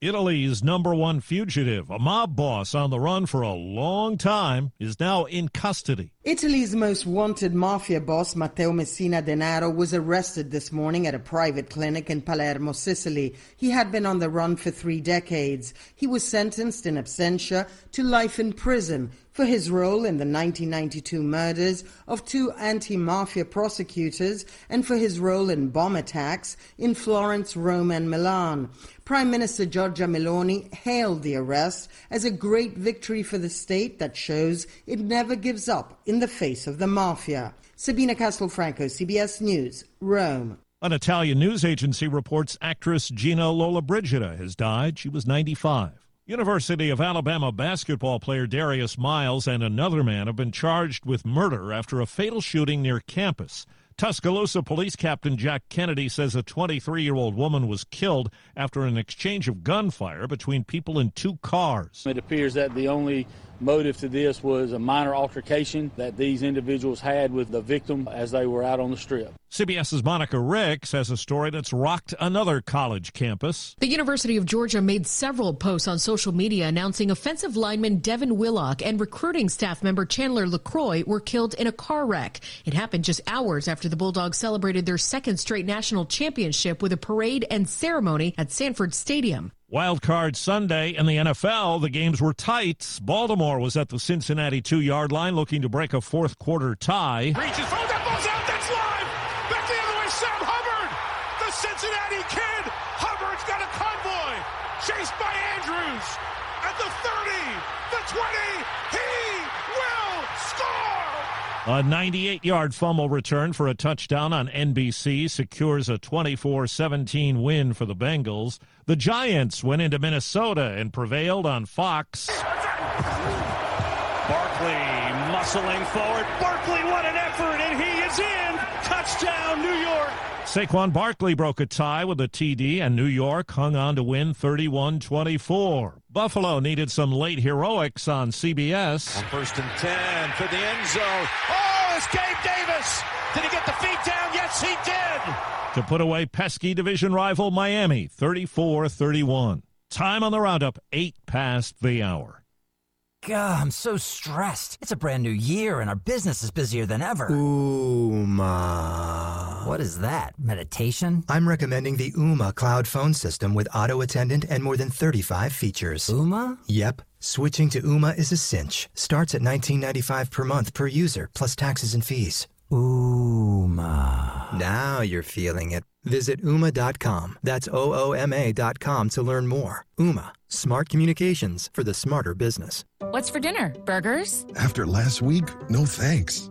Italy's number one fugitive, a mob boss on the run for a long time, is now in custody. Italy's most wanted mafia boss, Matteo Messina Denaro, was arrested this morning at a private clinic in Palermo, Sicily. He had been on the run for three decades. He was sentenced in absentia to life in prison for his role in the 1992 murders of two anti mafia prosecutors and for his role in bomb attacks in Florence, Rome, and Milan. Prime Minister Giorgia Meloni hailed the arrest as a great victory for the state that shows it never gives up in the face of the mafia. Sabina Castelfranco, CBS News, Rome. An Italian news agency reports actress Gina Lollobrigida has died. She was 95. University of Alabama basketball player Darius Miles and another man have been charged with murder after a fatal shooting near campus. Tuscaloosa Police Captain Jack Kennedy says a 23 year old woman was killed after an exchange of gunfire between people in two cars. It appears that the only motive to this was a minor altercation that these individuals had with the victim as they were out on the strip. CBS's Monica Ricks has a story that's rocked another college campus. The University of Georgia made several posts on social media announcing offensive lineman Devin Willock and recruiting staff member Chandler LeCroy were killed in a car wreck. It happened just hours after the Bulldogs celebrated their second straight national championship with a parade and ceremony at Sanford Stadium. Wild card Sunday in the NFL, the games were tight. Baltimore was at the Cincinnati two yard line looking to break a fourth quarter tie. Reaches, oh, that ball's out, that's live! Back the other way, Sam Hubbard! The Cincinnati kid! Hubbard's got a convoy! Chased by Andrews! At the 30, the 20, he will score! A 98 yard fumble return for a touchdown on NBC secures a 24 17 win for the Bengals. The Giants went into Minnesota and prevailed on Fox. Barkley muscling forward. Barkley, what an effort, and he is in! Touchdown, New York! Saquon Barkley broke a tie with a TD, and New York hung on to win 31 24. Buffalo needed some late heroics on CBS. First and 10 for the end zone. Oh, it's Gabe Davis! Did he get the feet down? Yes, he did! To put away pesky division rival Miami 34 31. Time on the roundup, 8 past the hour. God, I'm so stressed. It's a brand new year and our business is busier than ever. Ooma. What is that? Meditation? I'm recommending the Ooma cloud phone system with auto attendant and more than 35 features. Ooma? Yep. Switching to Ooma is a cinch. Starts at $19.95 per month per user, plus taxes and fees. Ooma. Now you're feeling it. Visit Ooma.com. That's O O M A.com to learn more. Ooma. Smart communications for the smarter business. What's for dinner? Burgers? After last week, no thanks.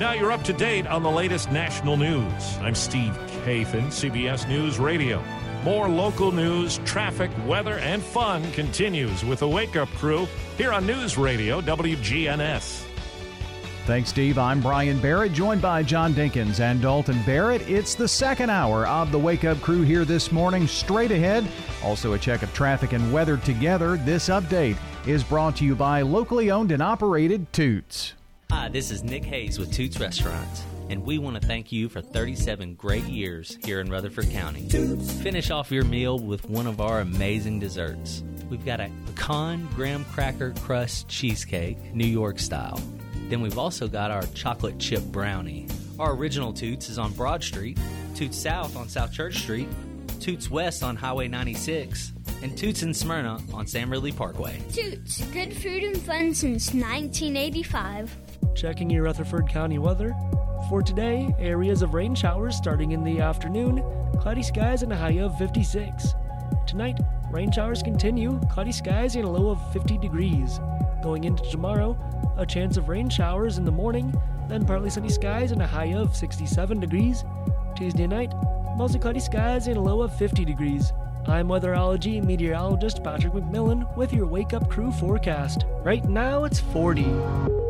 Now you're up to date on the latest national news. I'm Steve Kathan, CBS News Radio. More local news, traffic, weather, and fun continues with the Wake Up Crew here on News Radio WGNS. Thanks, Steve. I'm Brian Barrett, joined by John Dinkins and Dalton Barrett. It's the second hour of the Wake Up Crew here this morning. Straight ahead, also a check of traffic and weather together. This update is brought to you by locally owned and operated Toots. Hi, this is Nick Hayes with Toots Restaurants, and we want to thank you for 37 great years here in Rutherford County. Finish off your meal with one of our amazing desserts. We've got a pecan graham cracker crust cheesecake, New York style. Then we've also got our chocolate chip brownie. Our original Toots is on Broad Street, Toots South on South Church Street, Toots West on Highway 96, and Toots in Smyrna on Sam Ridley Parkway. Toots, good food and fun since 1985. Checking your Rutherford County weather. For today, areas of rain showers starting in the afternoon, cloudy skies and a high of 56. Tonight, rain showers continue, cloudy skies and a low of 50 degrees. Going into tomorrow, a chance of rain showers in the morning, then partly sunny skies and a high of 67 degrees. Tuesday night, mostly cloudy skies and a low of 50 degrees. I'm weatherology meteorologist Patrick McMillan with your Wake Up Crew forecast. Right now it's 40.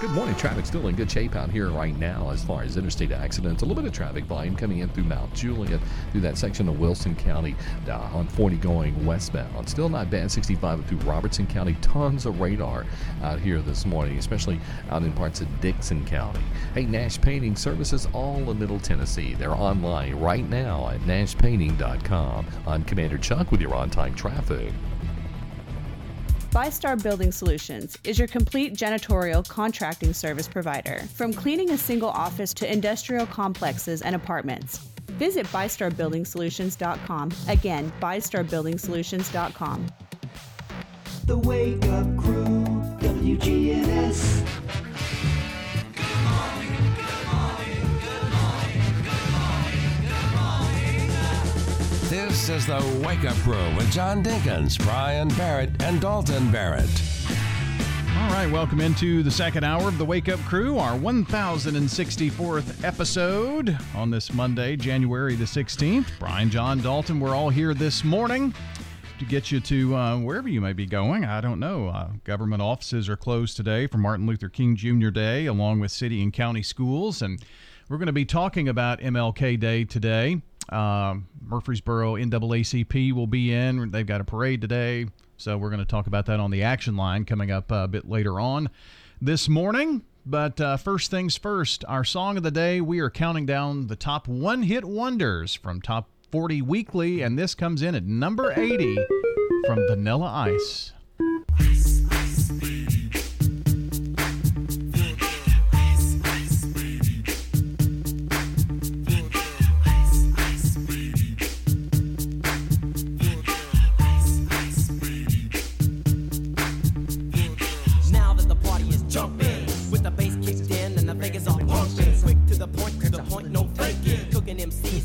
Good morning. Traffic still in good shape out here right now as far as interstate accidents. A little bit of traffic volume coming in through Mount Juliet, through that section of Wilson County uh, on 40 going westbound. Still not bad. 65 through Robertson County. Tons of radar out here this morning, especially out in parts of Dickson County. Hey, Nash Painting Services all in Middle Tennessee. They're online right now at nashpainting.com. I'm Commander Chuck with your on time traffic. ByStar Building Solutions is your complete janitorial contracting service provider. From cleaning a single office to industrial complexes and apartments. Visit ByStarBuildingSolutions.com. Again, ByStarBuildingSolutions.com. The Wake Up Crew, WGNS. This is the Wake Up Crew with John Dinkins, Brian Barrett, and Dalton Barrett. All right, welcome into the second hour of the Wake Up Crew, our 1064th episode on this Monday, January the 16th. Brian, John, Dalton, we're all here this morning to get you to uh, wherever you may be going. I don't know. Uh, government offices are closed today for Martin Luther King Jr. Day, along with city and county schools. And we're going to be talking about MLK Day today. Uh, Murfreesboro NAACP will be in. They've got a parade today. So we're going to talk about that on the action line coming up a bit later on this morning. But uh, first things first, our song of the day, we are counting down the top one hit wonders from Top 40 Weekly, and this comes in at number 80 from Vanilla Ice.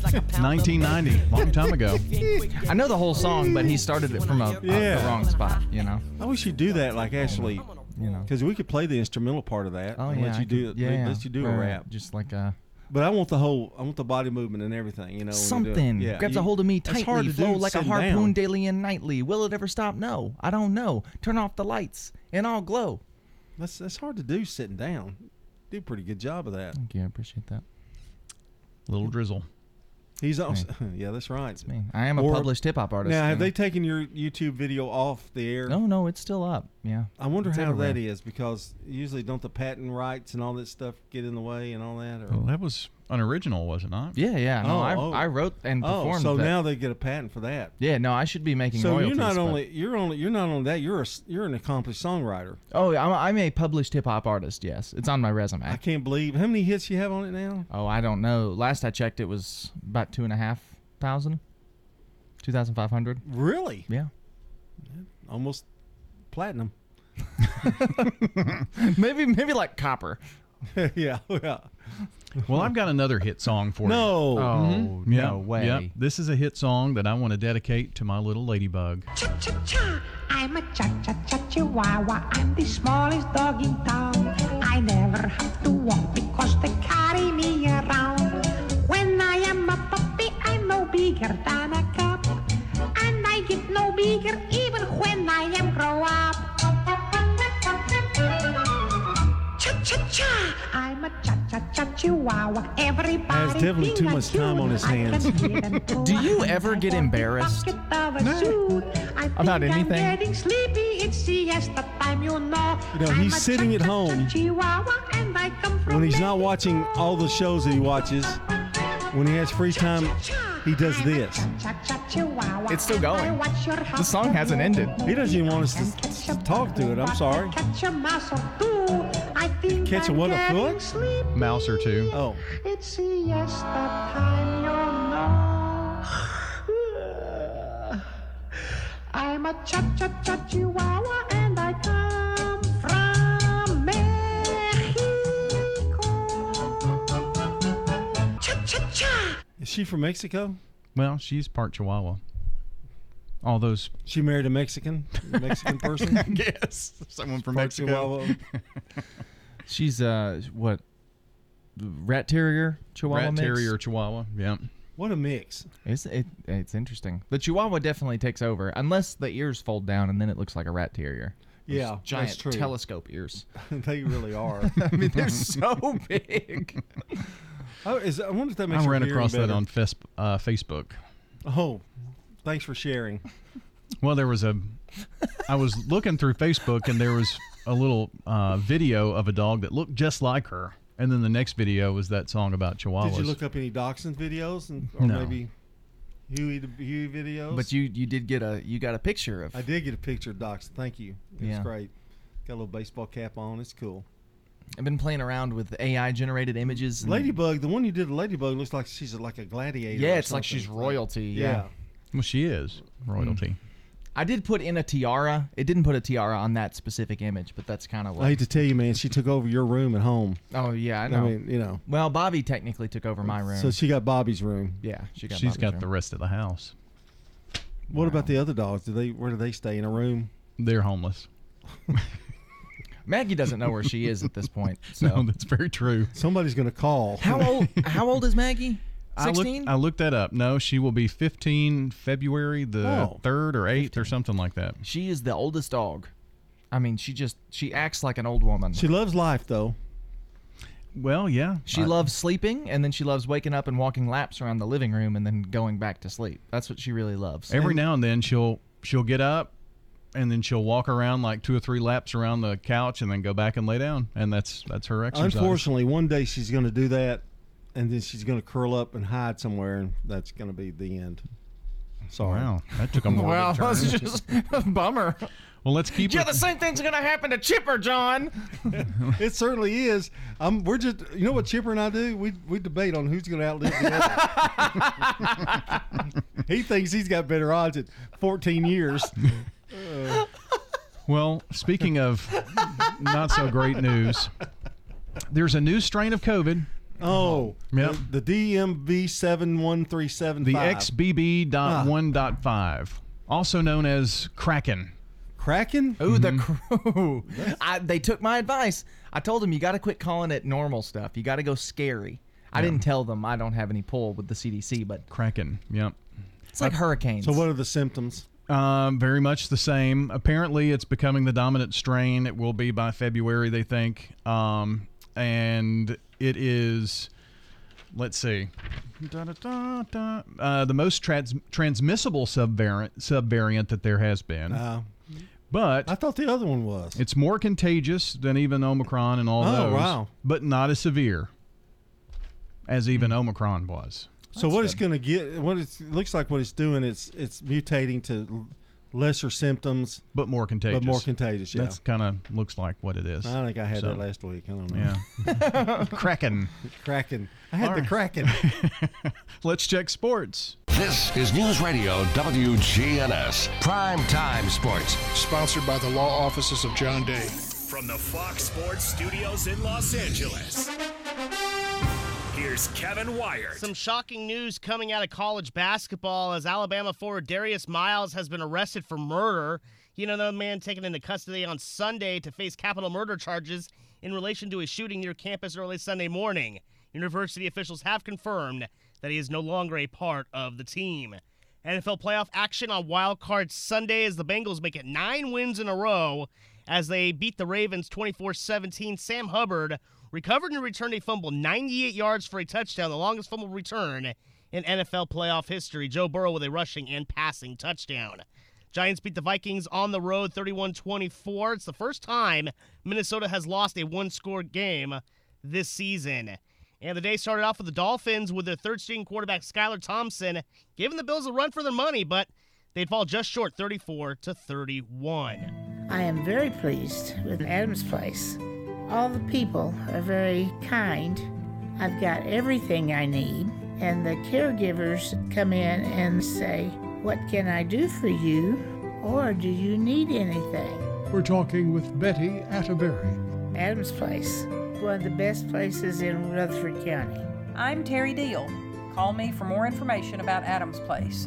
1990, long time ago. *laughs* I know the whole song, but he started it from a, a- the wrong spot. You know. I wish you'd do that, like actually, you know, because we could play the instrumental part of that. Oh and yeah, let you do could- it. yeah, let you do a rap, just like a But I want the whole, I want the body movement and everything. You know, when you do it. something Yeah, grabs you- a hold of me that's hard tightly, to do flow like a harpoon down. daily and nightly. Will it ever stop? No, I don't know. Turn off the lights and I'll glow. That's that's hard to do sitting down. Do a pretty good job of that. Thank you, I appreciate that. Little drizzle. He's also, *laughs* yeah, that's right. It's me. I am a published hip-hop artist, Now, have they taken your YouTube video off the air? No, no, it's still up. Yeah. I wonder It's how everywhere. that is because usually don't the patent rights and all that stuff get in the way and all that? Or Well, that was an original, was it not? Yeah, yeah. No, oh, I, oh. I wrote and oh, performed. so that. now they get a patent for that. Yeah, no, I should be making So you're not but- only you're only you're not only that you're a s- you're an accomplished songwriter. Oh, I'm, I'm a published hip hop artist. Yes, it's on my resume. I can't believe how many hits you have on it now. Oh, I don't know. Last I checked, it was about two and a half thousand, two thousand five hundred. Really? Yeah. Almost platinum. *laughs* maybe maybe like copper. *laughs* yeah, yeah. Well, I've got another hit song for No. you. Oh, Mhm. no way. Yep. This is a hit song that I want to dedicate to my little ladybug. Cha-cha-cha, I'm a cha-cha-cha chihuahua. I'm the smallest dog in town. I never have to walk because they carry me around. When I am a puppy, I'm no bigger than chihuahua. Everybody Has definitely too much time on his hands. hear them too. *laughs* Do you ever get embarrassed of a suit. About anything? I'm getting sleepy. It's siesta time, you know. You know, he's sitting at home Chihuahua, and I come from when he's not watching all the shows that he watches. When he has free time, he does this. Chihuahua. It's still going. I watch your The song hasn't ended. He doesn't even want us to, to talk to it. I'm sorry. Catch a mouse or two. I think Catch a I'm what, a foot? sleepy. Mouse or two. Oh. It's siesta time, you know. I'm a cha-cha-cha chihuahua and I come from Mexico. Is she from Mexico? Well, she's part Chihuahua. All those. She married a Mexican, Mexican *laughs* person. yes, someone from Part Mexico. Chihuahua. *laughs* She's uh what? Rat terrier, Chihuahua Rat mix? terrier Chihuahua. Yeah. What a mix! It's it, it's interesting. The Chihuahua definitely takes over, unless the ears fold down and then it looks like a rat terrier. Those Yeah, giant that's true. telescope ears. *laughs* they really are. I mean, they're so big. Oh, is I wonder if that makes I ran hearing across that on Fes- uh, Facebook. Oh, thanks for sharing. *laughs* Well, there was a. I was looking through Facebook and there was a little uh, video of a dog that looked just like her, and then the next video was that song about chihuahuas. Did you look up any dachshund videos and or No. maybe Huey the Huey videos? But you you did get a you got a picture of. I did get a picture of Dachshund. Thank you. It's Yeah. great. Got a little baseball cap on. It's cool. I've been playing around with AI generated images. Ladybug, the one you did, Ladybug looks like she's like a gladiator. Yeah, or it's like she's royalty. Yeah. Yeah. Well, she is royalty. Hmm. I did put in a tiara. It didn't put a tiara on that specific image, but that's kind of what. I hate to tell you, man, she took over your room at home. Oh yeah, I know. mean, you know. Well, Bobby technically took over my room. So she got Bobby's room. yeah, she got. She's Bobby's got room. the rest of the house. What about the other dogs? Do they? Where do they stay? In a room? They're homeless. *laughs* Maggie doesn't know where she is at this point. *laughs* So No, that's very true. Somebody's gonna call. how old? *laughs* How old is Maggie? I looked, Sixteen. I looked that up. No, she will be 15 February the Oh. 3rd or 8th or something like that. She is the oldest dog. I mean, she just she acts like an old woman. She loves life, though. Well, yeah. She I- loves sleeping, and then she loves waking up and walking laps around the living room, and then going back to sleep. That's what she really loves. Every now and then she'll she'll get up and then she'll walk around like two or three laps around the couch and then go back and lay down and that's that's her exercise. Unfortunately, one day she's going to do that, and then she's going to curl up and hide somewhere, and that's going to be the end. Sorry. Wow, that took a *laughs* morbid Wow, turn. that's just a bummer. Well, let's keep Yeah, it- the same thing's gonna happen to Chipper, John. *laughs* it certainly is. I'm. We're just. You know what Chipper and I do? We we debate on who's going to outlive the other. *laughs* he thinks he's got better odds at 14 years. Uh, *laughs* Well, speaking of not so great news, there's a new strain of COVID. oh, Yep. the, the DMV seven one three seven The five. XBB.1.5, also known as Kraken. Kraken. Ooh, the crew. *laughs* I, they took my advice. I told them you got to quit calling it normal stuff. You got to go scary. I Yeah. didn't tell them I don't have any pull with the CDC, but Kraken, yep. it's like hurricanes. So what are the symptoms? Um, very much the same. Apparently, it's becoming the dominant strain. It will be by February, they think. Um, and it is, let's see, Da, da, da, da. Uh, the most trans- transmissible subvariant subvariant that there has been. Uh, but I thought the other one was. it's more contagious than even Omicron and all Oh, those. wow. But not as severe as even Omicron was. So what it's going to get? What it looks like what it's doing? It's it's mutating to lesser symptoms, but more contagious. But more contagious. Yeah. That's kind of looks like what it is. I think I had So- that last week. I don't know. Yeah. *laughs* Kraken. Kraken. I had All the right. Kraken. *laughs* Let's check sports. This is News Radio WGNS Prime Time Sports. Sponsored by the law offices of John Day. From the Fox Sports Studios in Los Angeles. Here's Kevin Wyatt. Some shocking news coming out of college basketball as Alabama forward Darius Miles has been arrested for murder. You know, the man taken into custody on Sunday to face capital murder charges in relation to a shooting near campus early Sunday morning. University officials have confirmed that he is no longer a part of the team. NFL playoff action on Wild Card Sunday as the Bengals make it nine wins in a row as they beat the Ravens 24 17. Sam Hubbard recovered and returned a fumble 98 yards for a touchdown, the longest fumble return in NFL playoff history. Joe Burrow with a rushing and passing touchdown. Giants beat the Vikings on the road 31 24. It's the first time Minnesota has lost a one score game this season. And the day started off with the Dolphins with their third string quarterback Skylar Thompson giving the Bills a run for their money, but they'd fall just short 34 to 31. I am very pleased with Adam's Place. All the people are very kind. I've got everything I need, and the caregivers come in and say, What can I do for you? Or do you need anything? We're talking with Betty Atterbury. Adam's Place, one of the best places in Rutherford County. I'm Terry Deal. Call me for more information about Adams Place,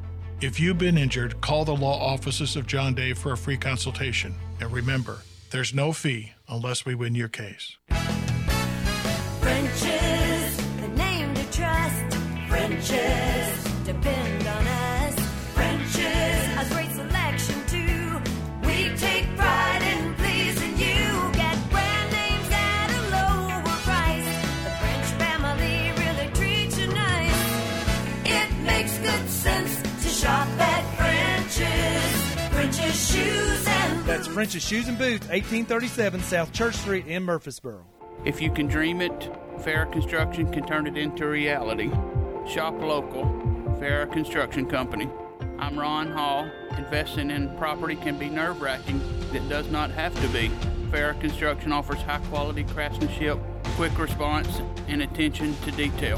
If you've been injured, call the law offices of John Day for a free consultation. And remember, there's no fee unless we win your case. The name to trust. French's Shoes and Boots, 1837 South Church Street in Murfreesboro. If you can dream it, Fair Construction can turn it into reality. Shop local, Fair Construction Company. I'm Ron Hall. Investing in property can be nerve wracking. It does not have to be. Fair Construction offers high quality craftsmanship, quick response, and attention to detail.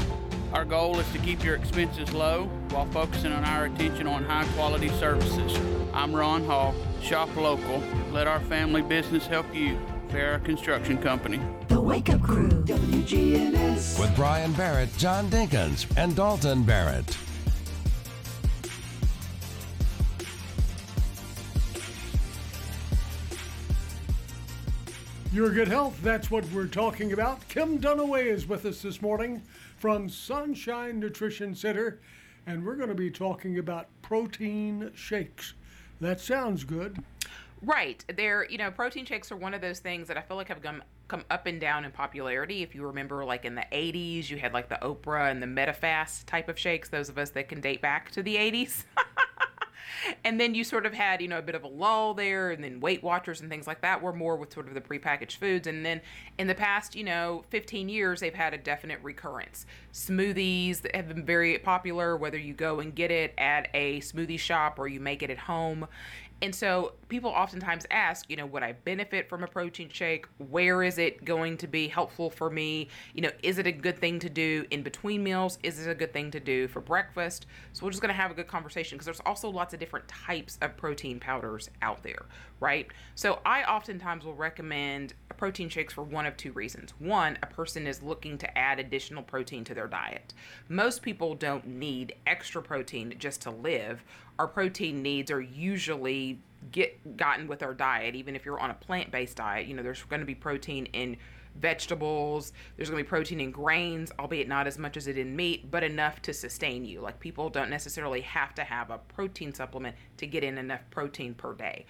Our goal is to keep your expenses low while focusing on our attention on high quality services. I'm Ron Hall. Shop local. Let our family business help you. Fair Construction Company. The Wake Up Crew, WGNS. With Brian Barrett, John Dinkins, and Dalton Barrett. Your good health, that's what we're talking about. Kim Dunaway is with us this morning from Sunshine Nutrition Center, and we're going to be talking about protein shakes. That sounds good. Right. They're, you know, protein shakes are one of those things that I feel like have come come up and down in popularity. If you remember like in the 80s, you had like the Oprah and the Medifast type of shakes, those of us that can date back to the 80s. *laughs* and then you sort of had, you know, a bit of a lull there and then Weight Watchers and things like that were more with sort of the prepackaged foods and then in the past, you know, 15 years they've had a definite recurrence. Smoothies have been very popular whether you go and get it at a smoothie shop or you make it at home. And so people oftentimes ask, you know, would I benefit from a protein shake? Where is it going to be helpful for me? You know, is it a good thing to do in between meals? Is it a good thing to do for breakfast? So we're just going to have a good conversation because there's also lots of different types of protein powders out there, right? So I oftentimes will recommend protein shakes for one of two reasons. One, a person is looking to add additional protein to their diet. Most people don't need extra protein just to live. Our protein needs are usually get gotten with our diet even if you're on a plant-based diet you know there's going to be protein in vegetables there's going to be protein in grains albeit not as much as it in meat but enough to sustain you like people don't necessarily have to have a protein supplement to get in enough protein per day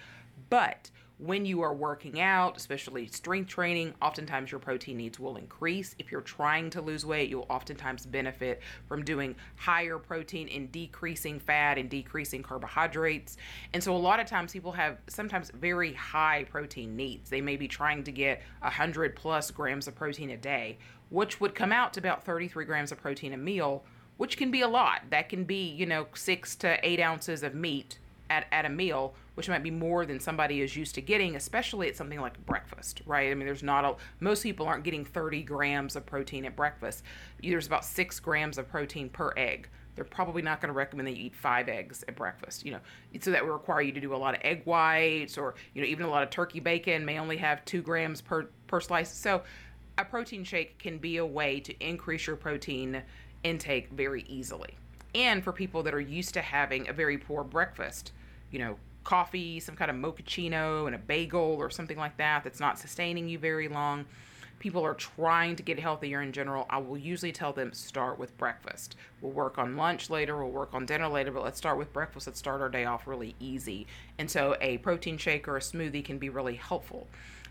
but when you are working out, especially strength training, oftentimes your protein needs will increase. If you're trying to lose weight, you'll oftentimes benefit from doing higher protein and decreasing fat and decreasing carbohydrates. And so a lot of times people have sometimes very high protein needs. They may be trying to get 100 plus grams of protein a day, which would come out to about 33 grams of protein a meal, which can be a lot. That can be, you know, six to eight ounces of meat at, at a meal, which might be more than somebody is used to getting, especially at something like breakfast, right? I mean, there's not a, most people aren't getting 30 grams of protein at breakfast. There's about six grams of protein per egg. They're probably not going to recommend that you eat five eggs at breakfast, you know, so that would require you to do a lot of egg whites or, you know, even a lot of turkey bacon may only have two grams per, per slice. So a protein shake can be a way to increase your protein intake very easily. And for people that are used to having a very poor breakfast, you know, coffee, some kind of mochaccino, and a bagel or something like that that's not sustaining you very long. People are trying to get healthier in general. I will usually tell them start with breakfast. We'll work on lunch later, we'll work on dinner later, but let's start with breakfast. Let's start our day off really easy. And so a protein shake or a smoothie can be really helpful.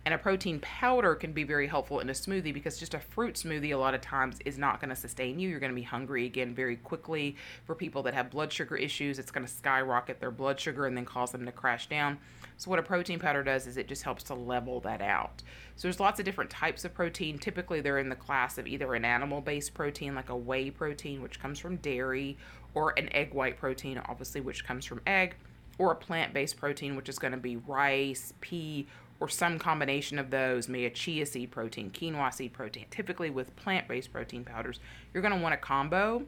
And a protein powder can be very helpful in a smoothie because just a fruit smoothie a lot of times is not going to sustain you. You're going to be hungry again very quickly. For people that have blood sugar issues, it's going to skyrocket their blood sugar and then cause them to crash down. So what a protein powder does is it just helps to level that out. So there's lots of different types of protein. Typically they're in the class of either an animal-based protein like a whey protein which comes from dairy or an egg white protein, obviously, which comes from egg, or a plant based protein, which is going to be rice, pea, or some combination of those, maybe a chia seed protein, quinoa seed protein. Typically, with plant based protein powders, you're going to want a combo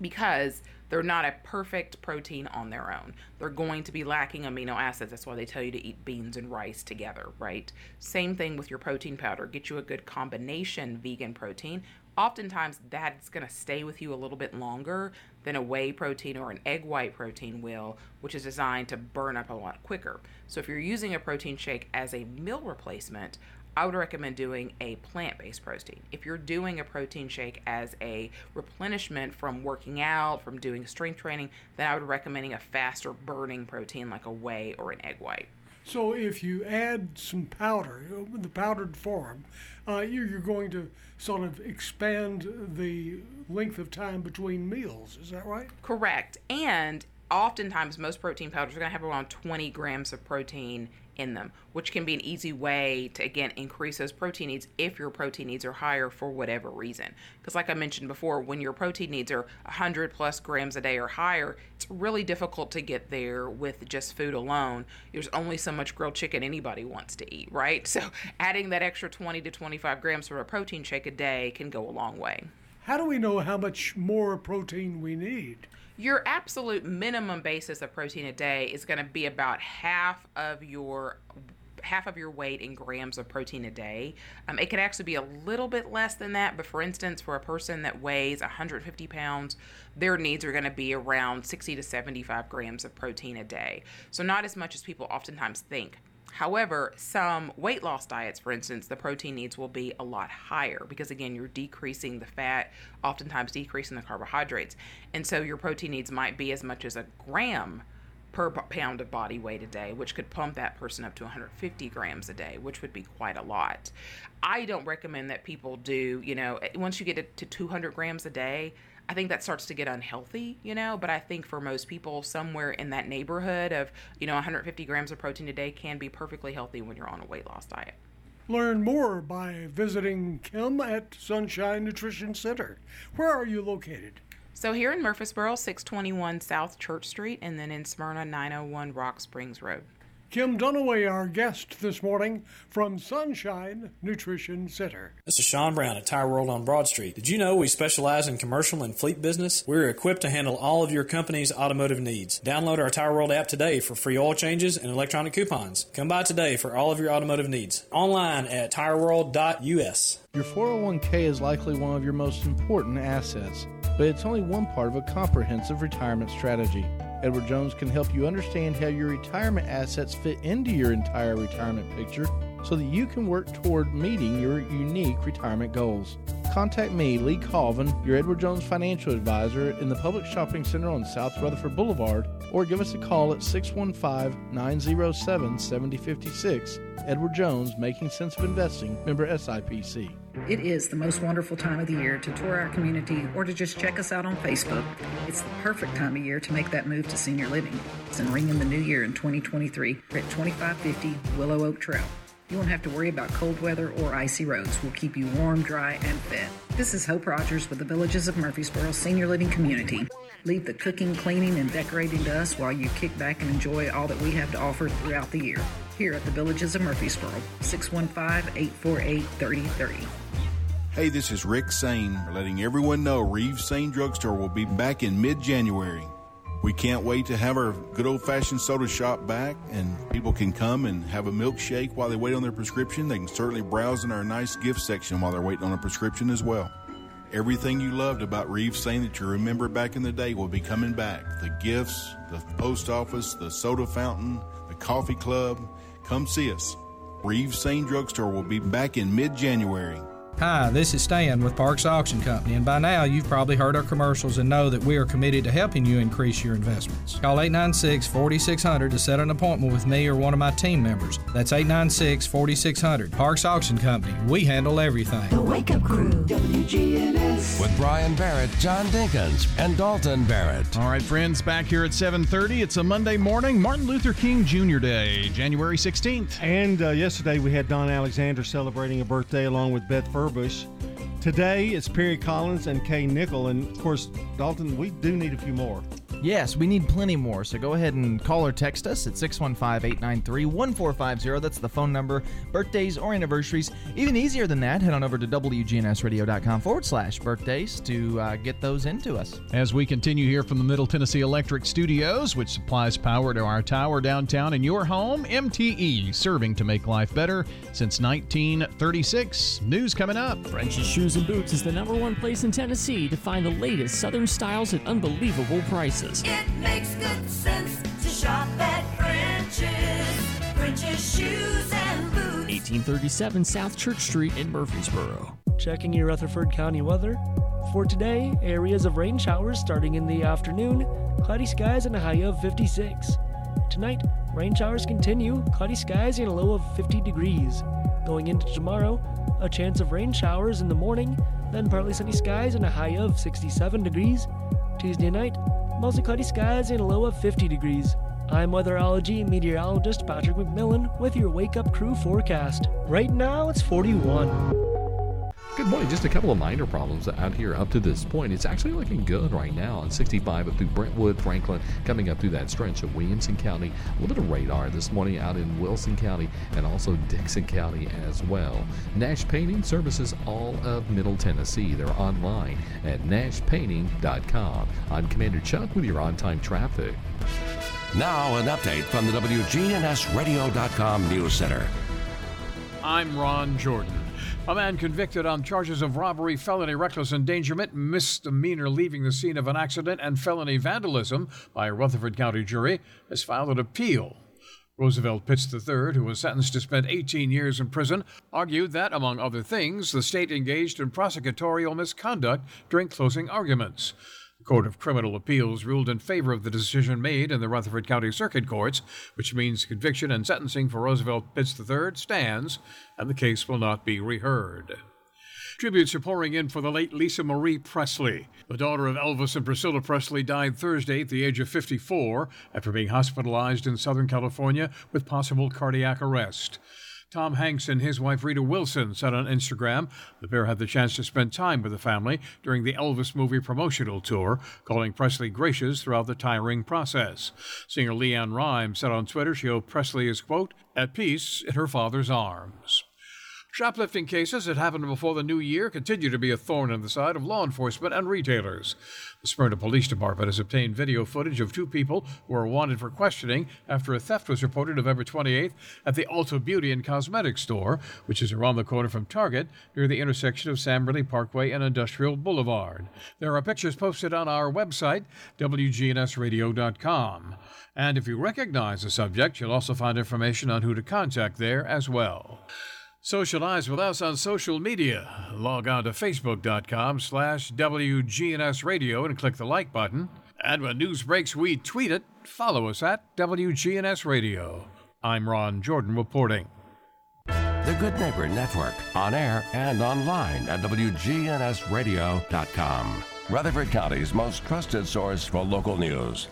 because they're not a perfect protein on their own. They're going to be lacking amino acids. That's why they tell you to eat beans and rice together, right? Same thing with your protein powder. Get you a good combination vegan protein. Oftentimes, that's going to stay with you a little bit longer than a whey protein or an egg white protein will, which is designed to burn up a lot quicker. So, if you're using a protein shake as a meal replacement, I would recommend doing a plant based protein. If you're doing a protein shake as a replenishment from working out, from doing strength training, then I would recommending a faster burning protein like a whey or an egg white. So if you add some powder, the powdered form, uh, you- you're going to sort of expand the length of time between meals. Is that right? Correct. And oftentimes, most protein powders are going to have around 20 grams of protein in them, which can be an easy way to, again, increase those protein needs if your protein needs are higher for whatever reason. Because, like I mentioned before, when your protein needs are 100 plus grams a day or higher, it's really difficult to get there with just food alone. There's only so much grilled chicken anybody wants to eat, right? *laughs* So, adding that extra 20 to 25 grams for a protein shake a day can go a long way. How do we know how much more protein we need? Your absolute minimum basis of protein a day is going to be about half of your half of your weight in grams of protein a day. Um, it could actually be a little bit less than that, but for instance, for a person that weighs 150 pounds, their needs are going to be around 60 to 75 grams of protein a day. So not as much as people oftentimes think. However, some weight loss diets, for instance, the protein needs will be a lot higher because, again, you're decreasing the fat, oftentimes decreasing the carbohydrates. And so your protein needs might be as much as a gram per pound of body weight a day, which could pump that person up to 150 grams a day, which would be quite a lot. I don't recommend that people do, you know, eh, once you get it to 200 grams a day, I think that starts to get unhealthy, you know, but I think for most people, somewhere in that neighborhood of, you know, 150 grams of protein a day can be perfectly healthy when you're on a weight loss diet. Learn more by visiting Kim at Sunshine Nutrition Center. Where are you located? So here in Murfreesboro, 621 South Church Street, and then in Smyrna, 901 Rock Springs Road. Kim Dunaway, our guest this morning from Sunshine Nutrition Center. This is Sean Brown at Tire World on Broad Street. Did you know we specialize in commercial and fleet business? We're equipped to handle all of your company's automotive needs. Download our Tire World app today for free oil changes and electronic coupons. Come by today for all of your automotive needs. Online at tireworld.us. Your 401k is likely one of your most important assets, but it's only one part of a comprehensive retirement strategy. Edward Jones can help you understand how your retirement assets fit into your entire retirement picture so that you can work toward meeting your unique retirement goals. Contact me, Lee Colvin, your Edward Jones financial advisor in the Publix Shopping Center on South Rutherford Boulevard, or give us a call at 615 907 7056. Edward Jones, Making Sense of Investing, member SIPC. It is the most wonderful time of the year to tour our community or to just check us out on Facebook. It's the perfect time of year to make that move to senior living ring in the new year in 2023 We're at 2550 Willow Oak Trail. You won't have to worry about cold weather or icy roads. We'll keep you warm, dry, and fed. This is Hope Rogers with the Villages of Murfreesboro Senior Living Community. Leave the cooking, cleaning, and decorating to us while you kick back and enjoy all that we have to offer throughout the year. Here at the Villages of Murfreesboro, 615 848 3030. Hey, this is Rick Sain, letting everyone know Reeves Sain Drugstore will be back in mid January. We can't wait to have our good old fashioned soda shop back, and people can come and have a milkshake while they wait on their prescription. They can certainly browse in our nice gift section while they're waiting on a prescription as well. Everything you loved about Reeves Sain that you remember back in the day will be coming back. The gifts, the post office, the soda fountain, the coffee club. Come see us. Reeves Sain Drugstore will be back in mid January. Hi, this is Stan with Parks Auction Company, and by now you've probably heard our commercials and know that we are committed to helping you increase your investments. Call 896 4600 to set an appointment with me or one of my team members. That's 896 4600. Parks Auction Company, we handle everything. The Wake Up Crew, WGNS. With Brian Barrett, John Dinkins, and Dalton Barrett. All right, friends, back here at 7:30. It's a Monday morning, Martin Luther King Jr. Day, January 16th. And uh, yesterday we had Don Alexander celebrating a birthday along with Beth Furbush. Today it's Perry Collins and Kay Nickel, and of course, Dalton, we do need a few more. Yes, we need plenty more. So go ahead and call or text us at 615 893 1450. That's the phone number. Birthdays or anniversaries. Even easier than that, head on over to WGNSradio.com forward slash birthdays to uh, get those into us. As we continue here from the Middle Tennessee Electric Studios, which supplies power to our tower downtown and your home, MTE, serving to make life better since 1936. News coming up. French's Shoes and Boots is the number one place in Tennessee to find the latest Southern styles at unbelievable prices. It makes good sense to shop at French's. French's Shoes and Boots. 1837 South Church Street in Murfreesboro. Checking your Rutherford County weather. For today, areas of rain showers starting in the afternoon, cloudy skies and a high of 56. Tonight, rain showers continue, cloudy skies and a low of 50 degrees. Going into tomorrow, a chance of rain showers in the morning, then partly sunny skies and a high of 67 degrees. Tuesday night, mostly cloudy skies and a low of 50 degrees. I'm weatherology meteorologist Patrick McMillan with your Wake Up Crew forecast. Right now, it's 41. Good morning. Just a couple of minor problems out here up to this point. It's actually looking good right now on 65 up through Brentwood, Franklin, coming up through that stretch of Williamson County. A little bit of radar this morning out in Wilson County and also Dickson County as well. Nash Painting services all of Middle Tennessee. They're online at nashpainting.com. I'm Commander Chuck with your on time traffic. Now, an update from the WGNSradio.com News Center. I'm Ron Jordan. A man convicted on charges of robbery, felony reckless endangerment, misdemeanor leaving the scene of an accident, and felony vandalism by a Rutherford County jury has filed an appeal. Roosevelt Pitts III, who was sentenced to spend 18 years in prison, argued that, among other things, the state engaged in prosecutorial misconduct during closing arguments. Court of Criminal Appeals ruled in favor of the decision made in the Rutherford County Circuit Courts, which means conviction and sentencing for Roosevelt Pitts III stands, and the case will not be reheard. Tributes are pouring in for the late Lisa Marie Presley. The daughter of Elvis and Priscilla Presley died Thursday at the age of 54 after being hospitalized in Southern California with possible cardiac arrest. Tom Hanks and his wife Rita Wilson said on Instagram the pair had the chance to spend time with the family during the Elvis movie promotional tour, calling Presley gracious throughout the tiring process. Singer LeAnn Rimes said on Twitter she hoped Presley is, quote, at peace in her father's arms. Shoplifting cases that happened before the new year continue to be a thorn in the side of law enforcement and retailers. The Smyrna Police Department has obtained video footage of two people who are wanted for questioning after a theft was reported November 28th at the Ulta Beauty and Cosmetics store, which is around the corner from Target near the intersection of Sam Ridley Parkway and Industrial Boulevard. There are pictures posted on our website, WGNSradio.com. And if you recognize the subject, you'll also find information on who to contact there as well. Socialize with us on social media. Log on to facebook.com slash WGNS Radio and click the like button. And when news breaks, we tweet it. Follow us at WGNS Radio. I'm Ron Jordan reporting. The Good Neighbor Network, on air and online at WGNSradio.com. Rutherford County's most trusted source for local news.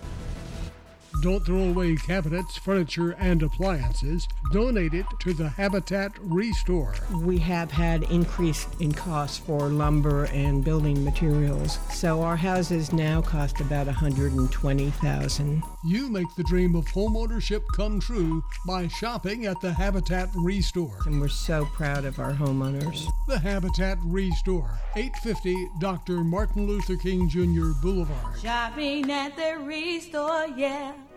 Don't throw away cabinets, furniture, and appliances. Donate it to the Habitat Restore. We have had increase in costs for lumber and building materials, so our houses now cost about 120,000. You make the dream of homeownership come true by shopping at the Habitat Restore. And we're so proud of our homeowners. The Habitat Restore, 850 Dr. Martin Luther King Jr. Boulevard. Shopping at the Restore, yeah.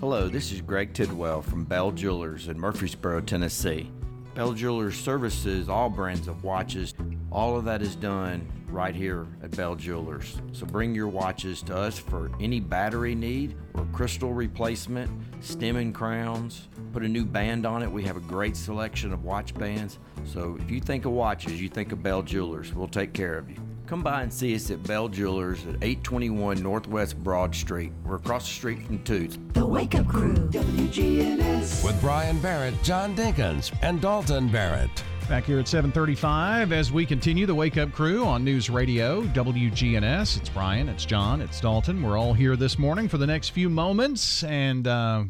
Hello, this is Greg Tidwell from Bell Jewelers in Murfreesboro, Tennessee. Bell Jewelers services all brands of watches. All of that is done right here at Bell Jewelers. So bring your watches to us for any battery need or crystal replacement, stem and crowns, put a new band on it. We have a great selection of watch bands. So if you think of watches, you think of Bell Jewelers. We'll take care of you. Come by and see us at Bell Jewelers at 821 Northwest Broad Street. We're across the street from Toots. The Wake Up Crew, WGNS. With Brian Barrett, John Dinkins, and Dalton Barrett. Back here at 7:35 as we continue the Wake Up Crew on News Radio WGNS. It's Brian, it's John, it's Dalton. We're all here this morning for the next few moments, and uh,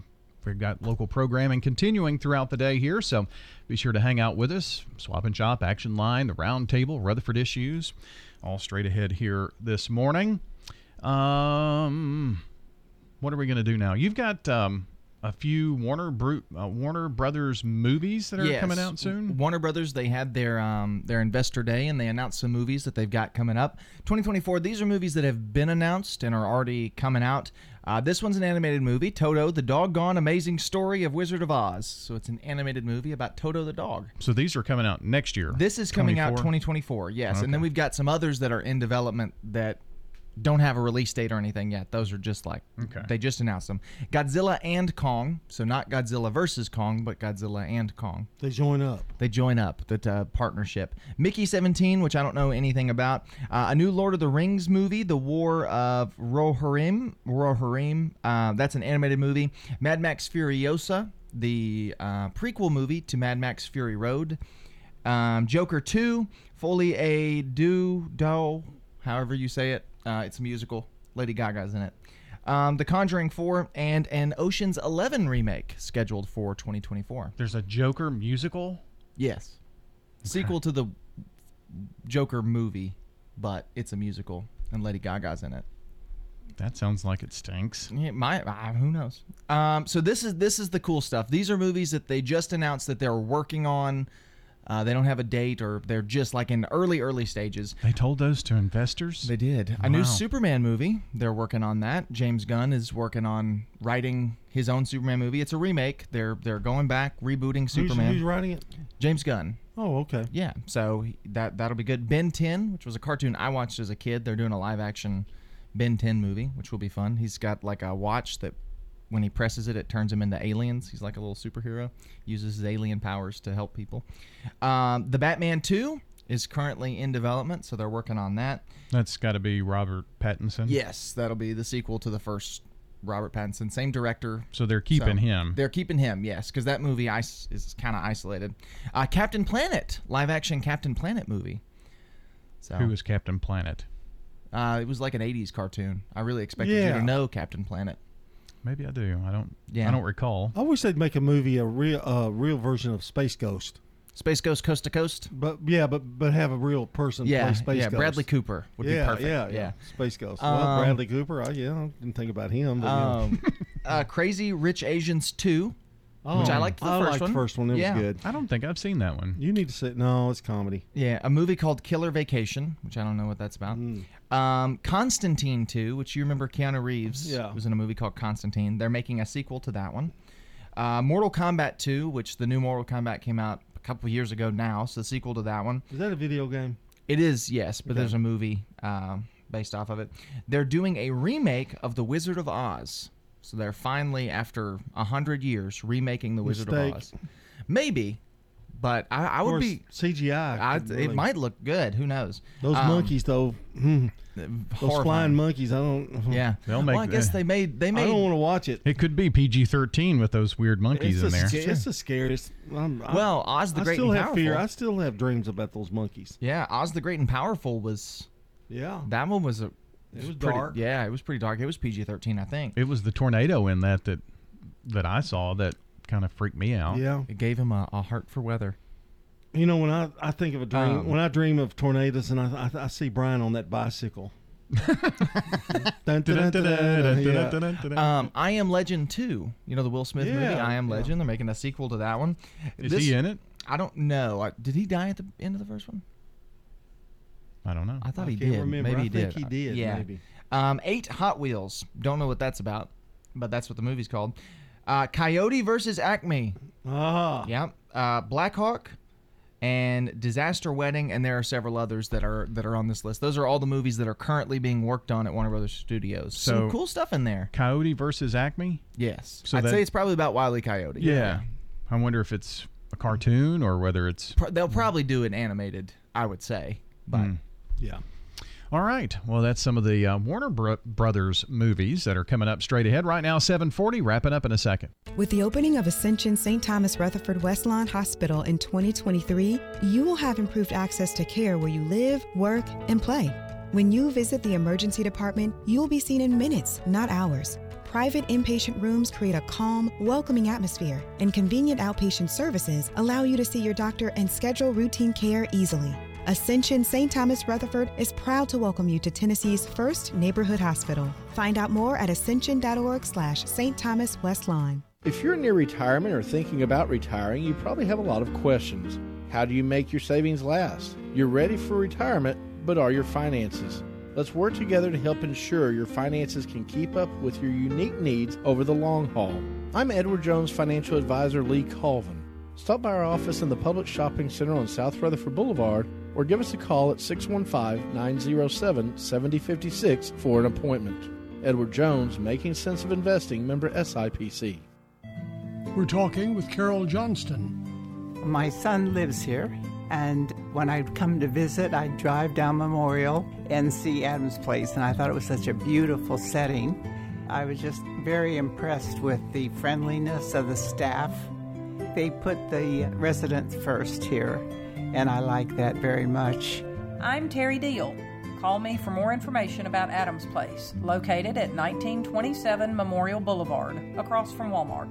we've got local programming continuing throughout the day here. So be sure to hang out with us. Swap and Shop, Action Line, the Round Table, Rutherford Issues, all straight ahead here this morning. Um, what are we going to do now? You've got um, a few Warner Bru- uh, Warner Brothers movies that are Yes. coming out soon. Warner Brothers they had their um, their investor day and they announced some movies that they've got coming up. 2024. These are movies that have been announced and are already coming out. Uh, this one's an animated movie, Toto: The Doggone Amazing Story of Wizard of Oz. So it's an animated movie about Toto the dog. So these are coming out next year. This is coming out 2024. Yes, and then we've got some others that are in development that don't have a release date or anything yet. Those are just like Okay. they just announced them. Godzilla and Kong. So not Godzilla versus Kong, but Godzilla and Kong. They join up. They join up that uh, partnership. Mickey 17, which I don't know anything about. Uh, a new Lord of the Rings movie, The War of Rohirrim. Rohirrim. Uh, that's an animated movie. Mad Max Furiosa, the uh, prequel movie to Mad Max Fury Road. Um, Joker 2, Foley a do do, however you say it. Uh, it's a musical. Lady Gaga's in it. Um, the Conjuring 4 and an Ocean's 11 remake scheduled for 2024. There's a Joker musical. Yes. Sequel to the Joker movie, but it's a musical and Lady Gaga's in it. That sounds like it stinks. It might. Uh, who knows? Um, so this is this is the cool stuff. These are movies that they just announced that they're working on. Uh, they don't have a date, or they're just like in early early stages. They told those to investors. They did. A new Superman movie. They're working on that. James Gunn is working on writing his own Superman movie. It's a remake. They're they're going back, rebooting Superman. who's writing it? James Gunn. Oh, okay. Yeah, so that that'll be good. Ben 10, which was a cartoon I watched as a kid. They're doing a live action Ben 10 movie, which will be fun. He's got like a watch that when he presses it, it turns him into aliens. He's like a little superhero. Uses his alien powers to help people. Um, the Batman 2 is currently in development, so they're working on that. That's got to be Robert Pattinson. Yes, that'll be the sequel to the first Robert Pattinson, same director. So they're keeping So, him. They're keeping him, yes, because that movie is, is kind of isolated. Uh, Captain Planet, live action Captain Planet movie. So Who is Captain Planet? Uh, it was like an '80s cartoon. I really expected you to know Captain Planet. Maybe I do. I don't. Yeah. I don't recall. I wish they'd make a movie a real uh, real version of Space Ghost. Space Ghost Coast to Coast. But yeah, but but have a real person Yeah, play Space Ghost. yeah, Ghost. Bradley Cooper would be perfect. Yeah, yeah, Yeah. Space Ghost. Um, well, Bradley Cooper. I, yeah, I didn't think about him. But, yeah. Um, *laughs* uh, Crazy Rich Asians 2, which I liked the I first liked one. the first one. It yeah. was good. I don't think I've seen that one. You need to sit. No, it's comedy. Yeah, a movie called Killer Vacation, which I don't know what that's about. Um, Constantine 2, which you remember Keanu Reeves Yeah. was in a movie called Constantine. They're making a sequel to that one. Uh, Mortal Kombat 2, which the new Mortal Kombat came out a couple of years ago now, so the sequel to that one. Is that a video game? It is, yes, but Okay. there's a movie um, based off of it. They're doing a remake of The Wizard of Oz. So they're finally, after a hundred years, remaking The Wizard Mistake. of Oz. Maybe, but I, I Of would course, be. CGI. I, could it might look good. Who knows? Those Um, monkeys, though. hmm, Those flying monkeys. I don't. Yeah. They'll make. well, I guess uh, they made. They made. I don't want to watch it. It could be PG-13 with those weird monkeys it's in the there. sca- It's the scariest. I'm, I- Well, Oz the I Great still and have fear. Powerful. I still have dreams about those monkeys. Yeah, Oz the Great and Powerful was. Yeah. That one was a. It was pretty- dark. Yeah, it was pretty dark. It was PG thirteen, I think. It was the tornado in that that that I saw that kind of freaked me out. Yeah. It gave him a, a heart for weather. You know, when I, I think of a dream, Um, when I dream of tornadoes, and I, I, I see Brian on that bicycle. Yeah. Um, I Am Legend 2. You know the Will Smith movie, I Am yeah. Legend. They're making a sequel to that one. Is he in it? I don't know. I- Did he die at the end of the first one? I don't know. I thought I he can't did. remember. Maybe I he think did. he did, Yeah. maybe. Um, eight Hot Wheels. Don't know what that's about, but that's what the movie's called. Uh, Coyote versus Acme. Ah. Yeah. Uh, Black Hawk. and Disaster Wedding, and there are several others that are that are on this list. Those are all the movies that are currently being worked on at Warner Brothers Studios. So- Some cool stuff in there. Coyote versus Acme. Yes, So I'd that- say it's probably about Wile E. Coyote. Yeah. I wonder if it's a cartoon or whether it's. Pro- they'll probably do it animated. I would say, but. Hmm. Yeah. All right. Well, that's some of the uh, Warner Bro- Brothers movies that are coming up straight ahead right now. 740. Wrapping up in a second. With the opening of Ascension St. Thomas Rutherford Westlawn Hospital in 2023, you will have improved access to care where you live, work, and play. When you visit the emergency department, you'll be seen in minutes, not hours. Private inpatient rooms create a calm, welcoming atmosphere, and convenient outpatient services allow you to see your doctor and schedule routine care easily. Ascension St. Thomas Rutherford is proud to welcome you to Tennessee's first neighborhood hospital. Find out more at ascension.org slash St. Thomas Westlawn. If you're near retirement or thinking about retiring, you probably have a lot of questions. How do you make your savings last? You're ready for retirement, but are your finances? Let's work together to help ensure your finances can keep up with your unique needs over the long haul. I'm Edward Jones financial advisor Lee Colvin. Stop by our office in the Publix Shopping Center on South Rutherford Boulevard or give us a call at 615 907 7056 for an appointment. Edward Jones, Making Sense of Investing, member SIPC. We're talking with Carol Johnston. My son lives here, and when I'd come to visit, I'd drive down Memorial and see Adams Place, and I thought it was such a beautiful setting. I was just very impressed with the friendliness of the staff. They put the residents first here, and I like that very much. I'm Terry Deal. Call me for more information about Adams Place, located at 1927 Memorial Boulevard, across from Walmart.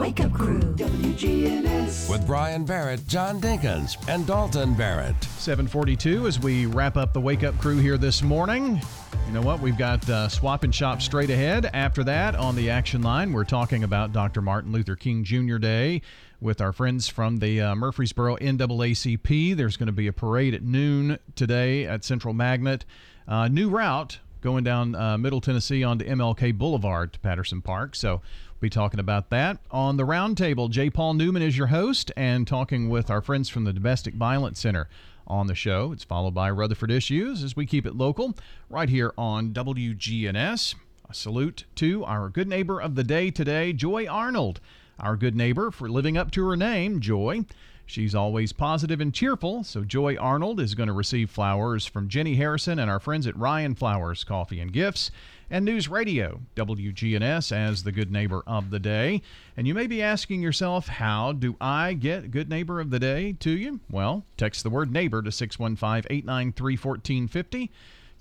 The Wake Up Crew, WGNS. With Brian Barrett, John Dinkins, and Dalton Barrett. 742 as we wrap up the wake up crew here this morning. You know what? We've got uh, swap and shop straight ahead. After that, on the action line, we're talking about Dr. Martin Luther King Jr. Day with our friends from the uh, Murfreesboro NAACP. There's going to be a parade at noon today at Central Magnet. Uh, new route going down uh, Middle Tennessee onto MLK Boulevard to Patterson Park. So we'll be talking about that. On the roundtable, J. Paul Newman is your host and talking with our friends from the Domestic Violence Center on the show. It's followed by Rutherford Issues as we keep it local right here on WGNS. A salute to our good neighbor of the day today, Joy Arnold, our good neighbor for living up to her name, Joy. She's always positive and cheerful, so Joy Arnold is going to receive flowers from Jenny Harrison and our friends at Rion Flowers Coffee and Gifts and News Radio, WGNS, as the good neighbor of the day. And you may be asking yourself, how do I get good neighbor of the day to you? Well, text the word neighbor to 615 893 1450.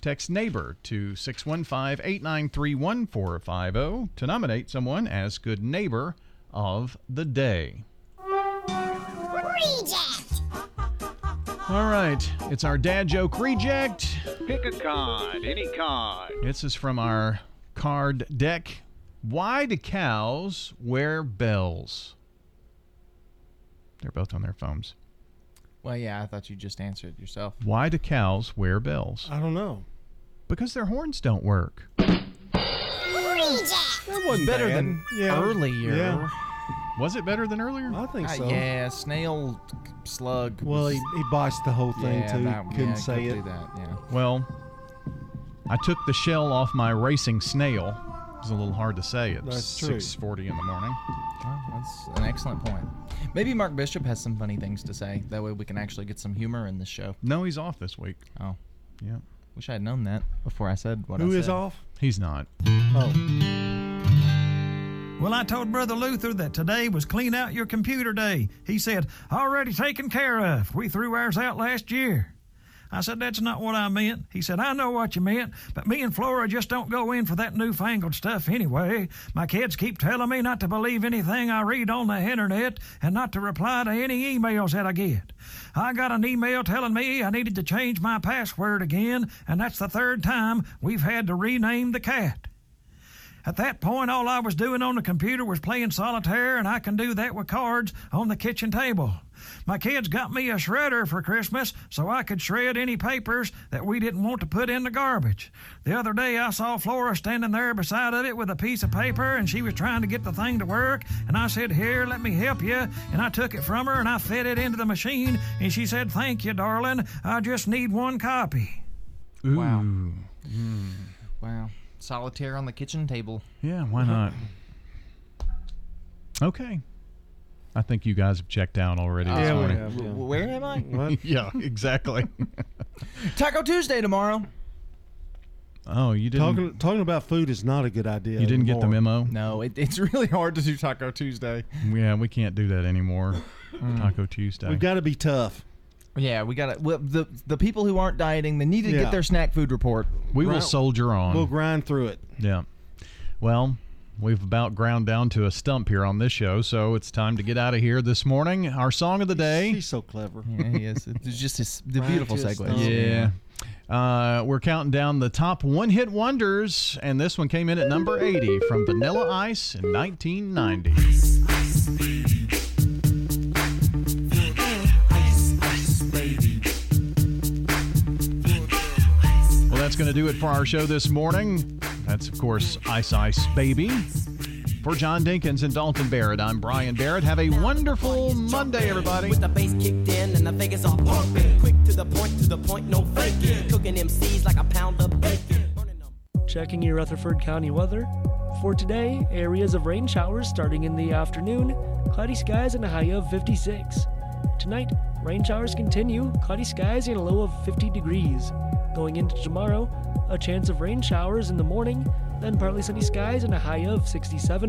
Text neighbor to 615 893 1450 to nominate someone as good neighbor of the day. Reject! All right, it's our dad joke reject. Pick a card, any card. This is from our card deck. Why do cows wear bells? They're both on their phones. Well, yeah, I thought you just answered yourself. Why do cows wear bells? I don't know. Because their horns don't work. Reject! That wasn't better bad. than Yeah. earlier. Yeah. Was it better than earlier? I think Uh, so. yeah, snail slug. Well, he, he botched the whole thing yeah, too. that- Couldn't yeah, say could it. do that, yeah. Well, I took the shell off my racing snail. It was a little hard to say at That's true. 6:40 in the morning. Oh, that's an excellent point. Maybe Mark Bishop has some funny things to say. That way we can actually get some humor in this show. No, he's off this week. Oh, yeah. Wish I had known that before I said what I Who said. is off? He's not. Oh. Well, I told Brother Luther that today was clean out your computer day. He said, already taken care of. We threw ours out last year. I said, That's not what I meant. He said, I know what you meant, but me and Flora just don't go in for that newfangled stuff anyway. My kids keep telling me not to believe anything I read on the internet and not to reply to any emails that I get. I got an email telling me I needed to change my password again, and that's the third time we've had to rename the cat. At that point, all I was doing on the computer was playing solitaire, and I can do that with cards on the kitchen table. My kids got me a shredder for Christmas so I could shred any papers that we didn't want to put in the garbage. The other day, I saw Flora standing there beside of it with a piece of paper, and she was trying to get the thing to work. And I said, Here, let me help you. And I took it from her and I fed it into the machine, and she said, Thank you, darling. I just need one copy. Wow. Mm. Mm. Wow. Solitaire on the kitchen table. Yeah, why mm-hmm. not? Okay. I think you guys have checked out already this Yeah, we morning. have, yeah. Where am I? *laughs* What? *laughs* yeah, exactly. Taco Tuesday tomorrow. oh, you didn't. Talking talking about food is not a good idea. you didn't get the anymore. memo? No, it, it's really hard to do Taco Tuesday. Yeah, we can't do that anymore. *laughs* Taco Tuesday. We've got to be tough. Yeah, we got to. Well, the the people who aren't dieting, they need to Yeah. get their snack food report. we will Grind- soldier on. We'll grind through it. Yeah. Well, we've about ground down to a stump here on this show, so it's time to get out of here this morning. Our song of the day. He's so clever. Yeah, he is. It's *laughs* just his, the Right beautiful to his segue. stump. Yeah. Uh, we're counting down the top one hit wonders, and this one came in at number 80 from Vanilla Ice in 1990. Going to do it for our show this morning. That's, of course, Ice Ice Baby. For John Dinkins and Dalton Barrett, I'm Brian Barrett. Have a wonderful Monday, everybody. With the bass kicked in and the Vegas all pumping. Quick to the point, to the point, no faking. Cooking MCs like a pound of bacon. Checking your Rutherford County weather. For today, areas of rain showers starting in the afternoon, cloudy skies and a high of 56. Tonight, rain showers continue, cloudy skies and a low of 50 degrees. Going into tomorrow, a chance of rain showers in the morning, then partly sunny skies and a high of 67.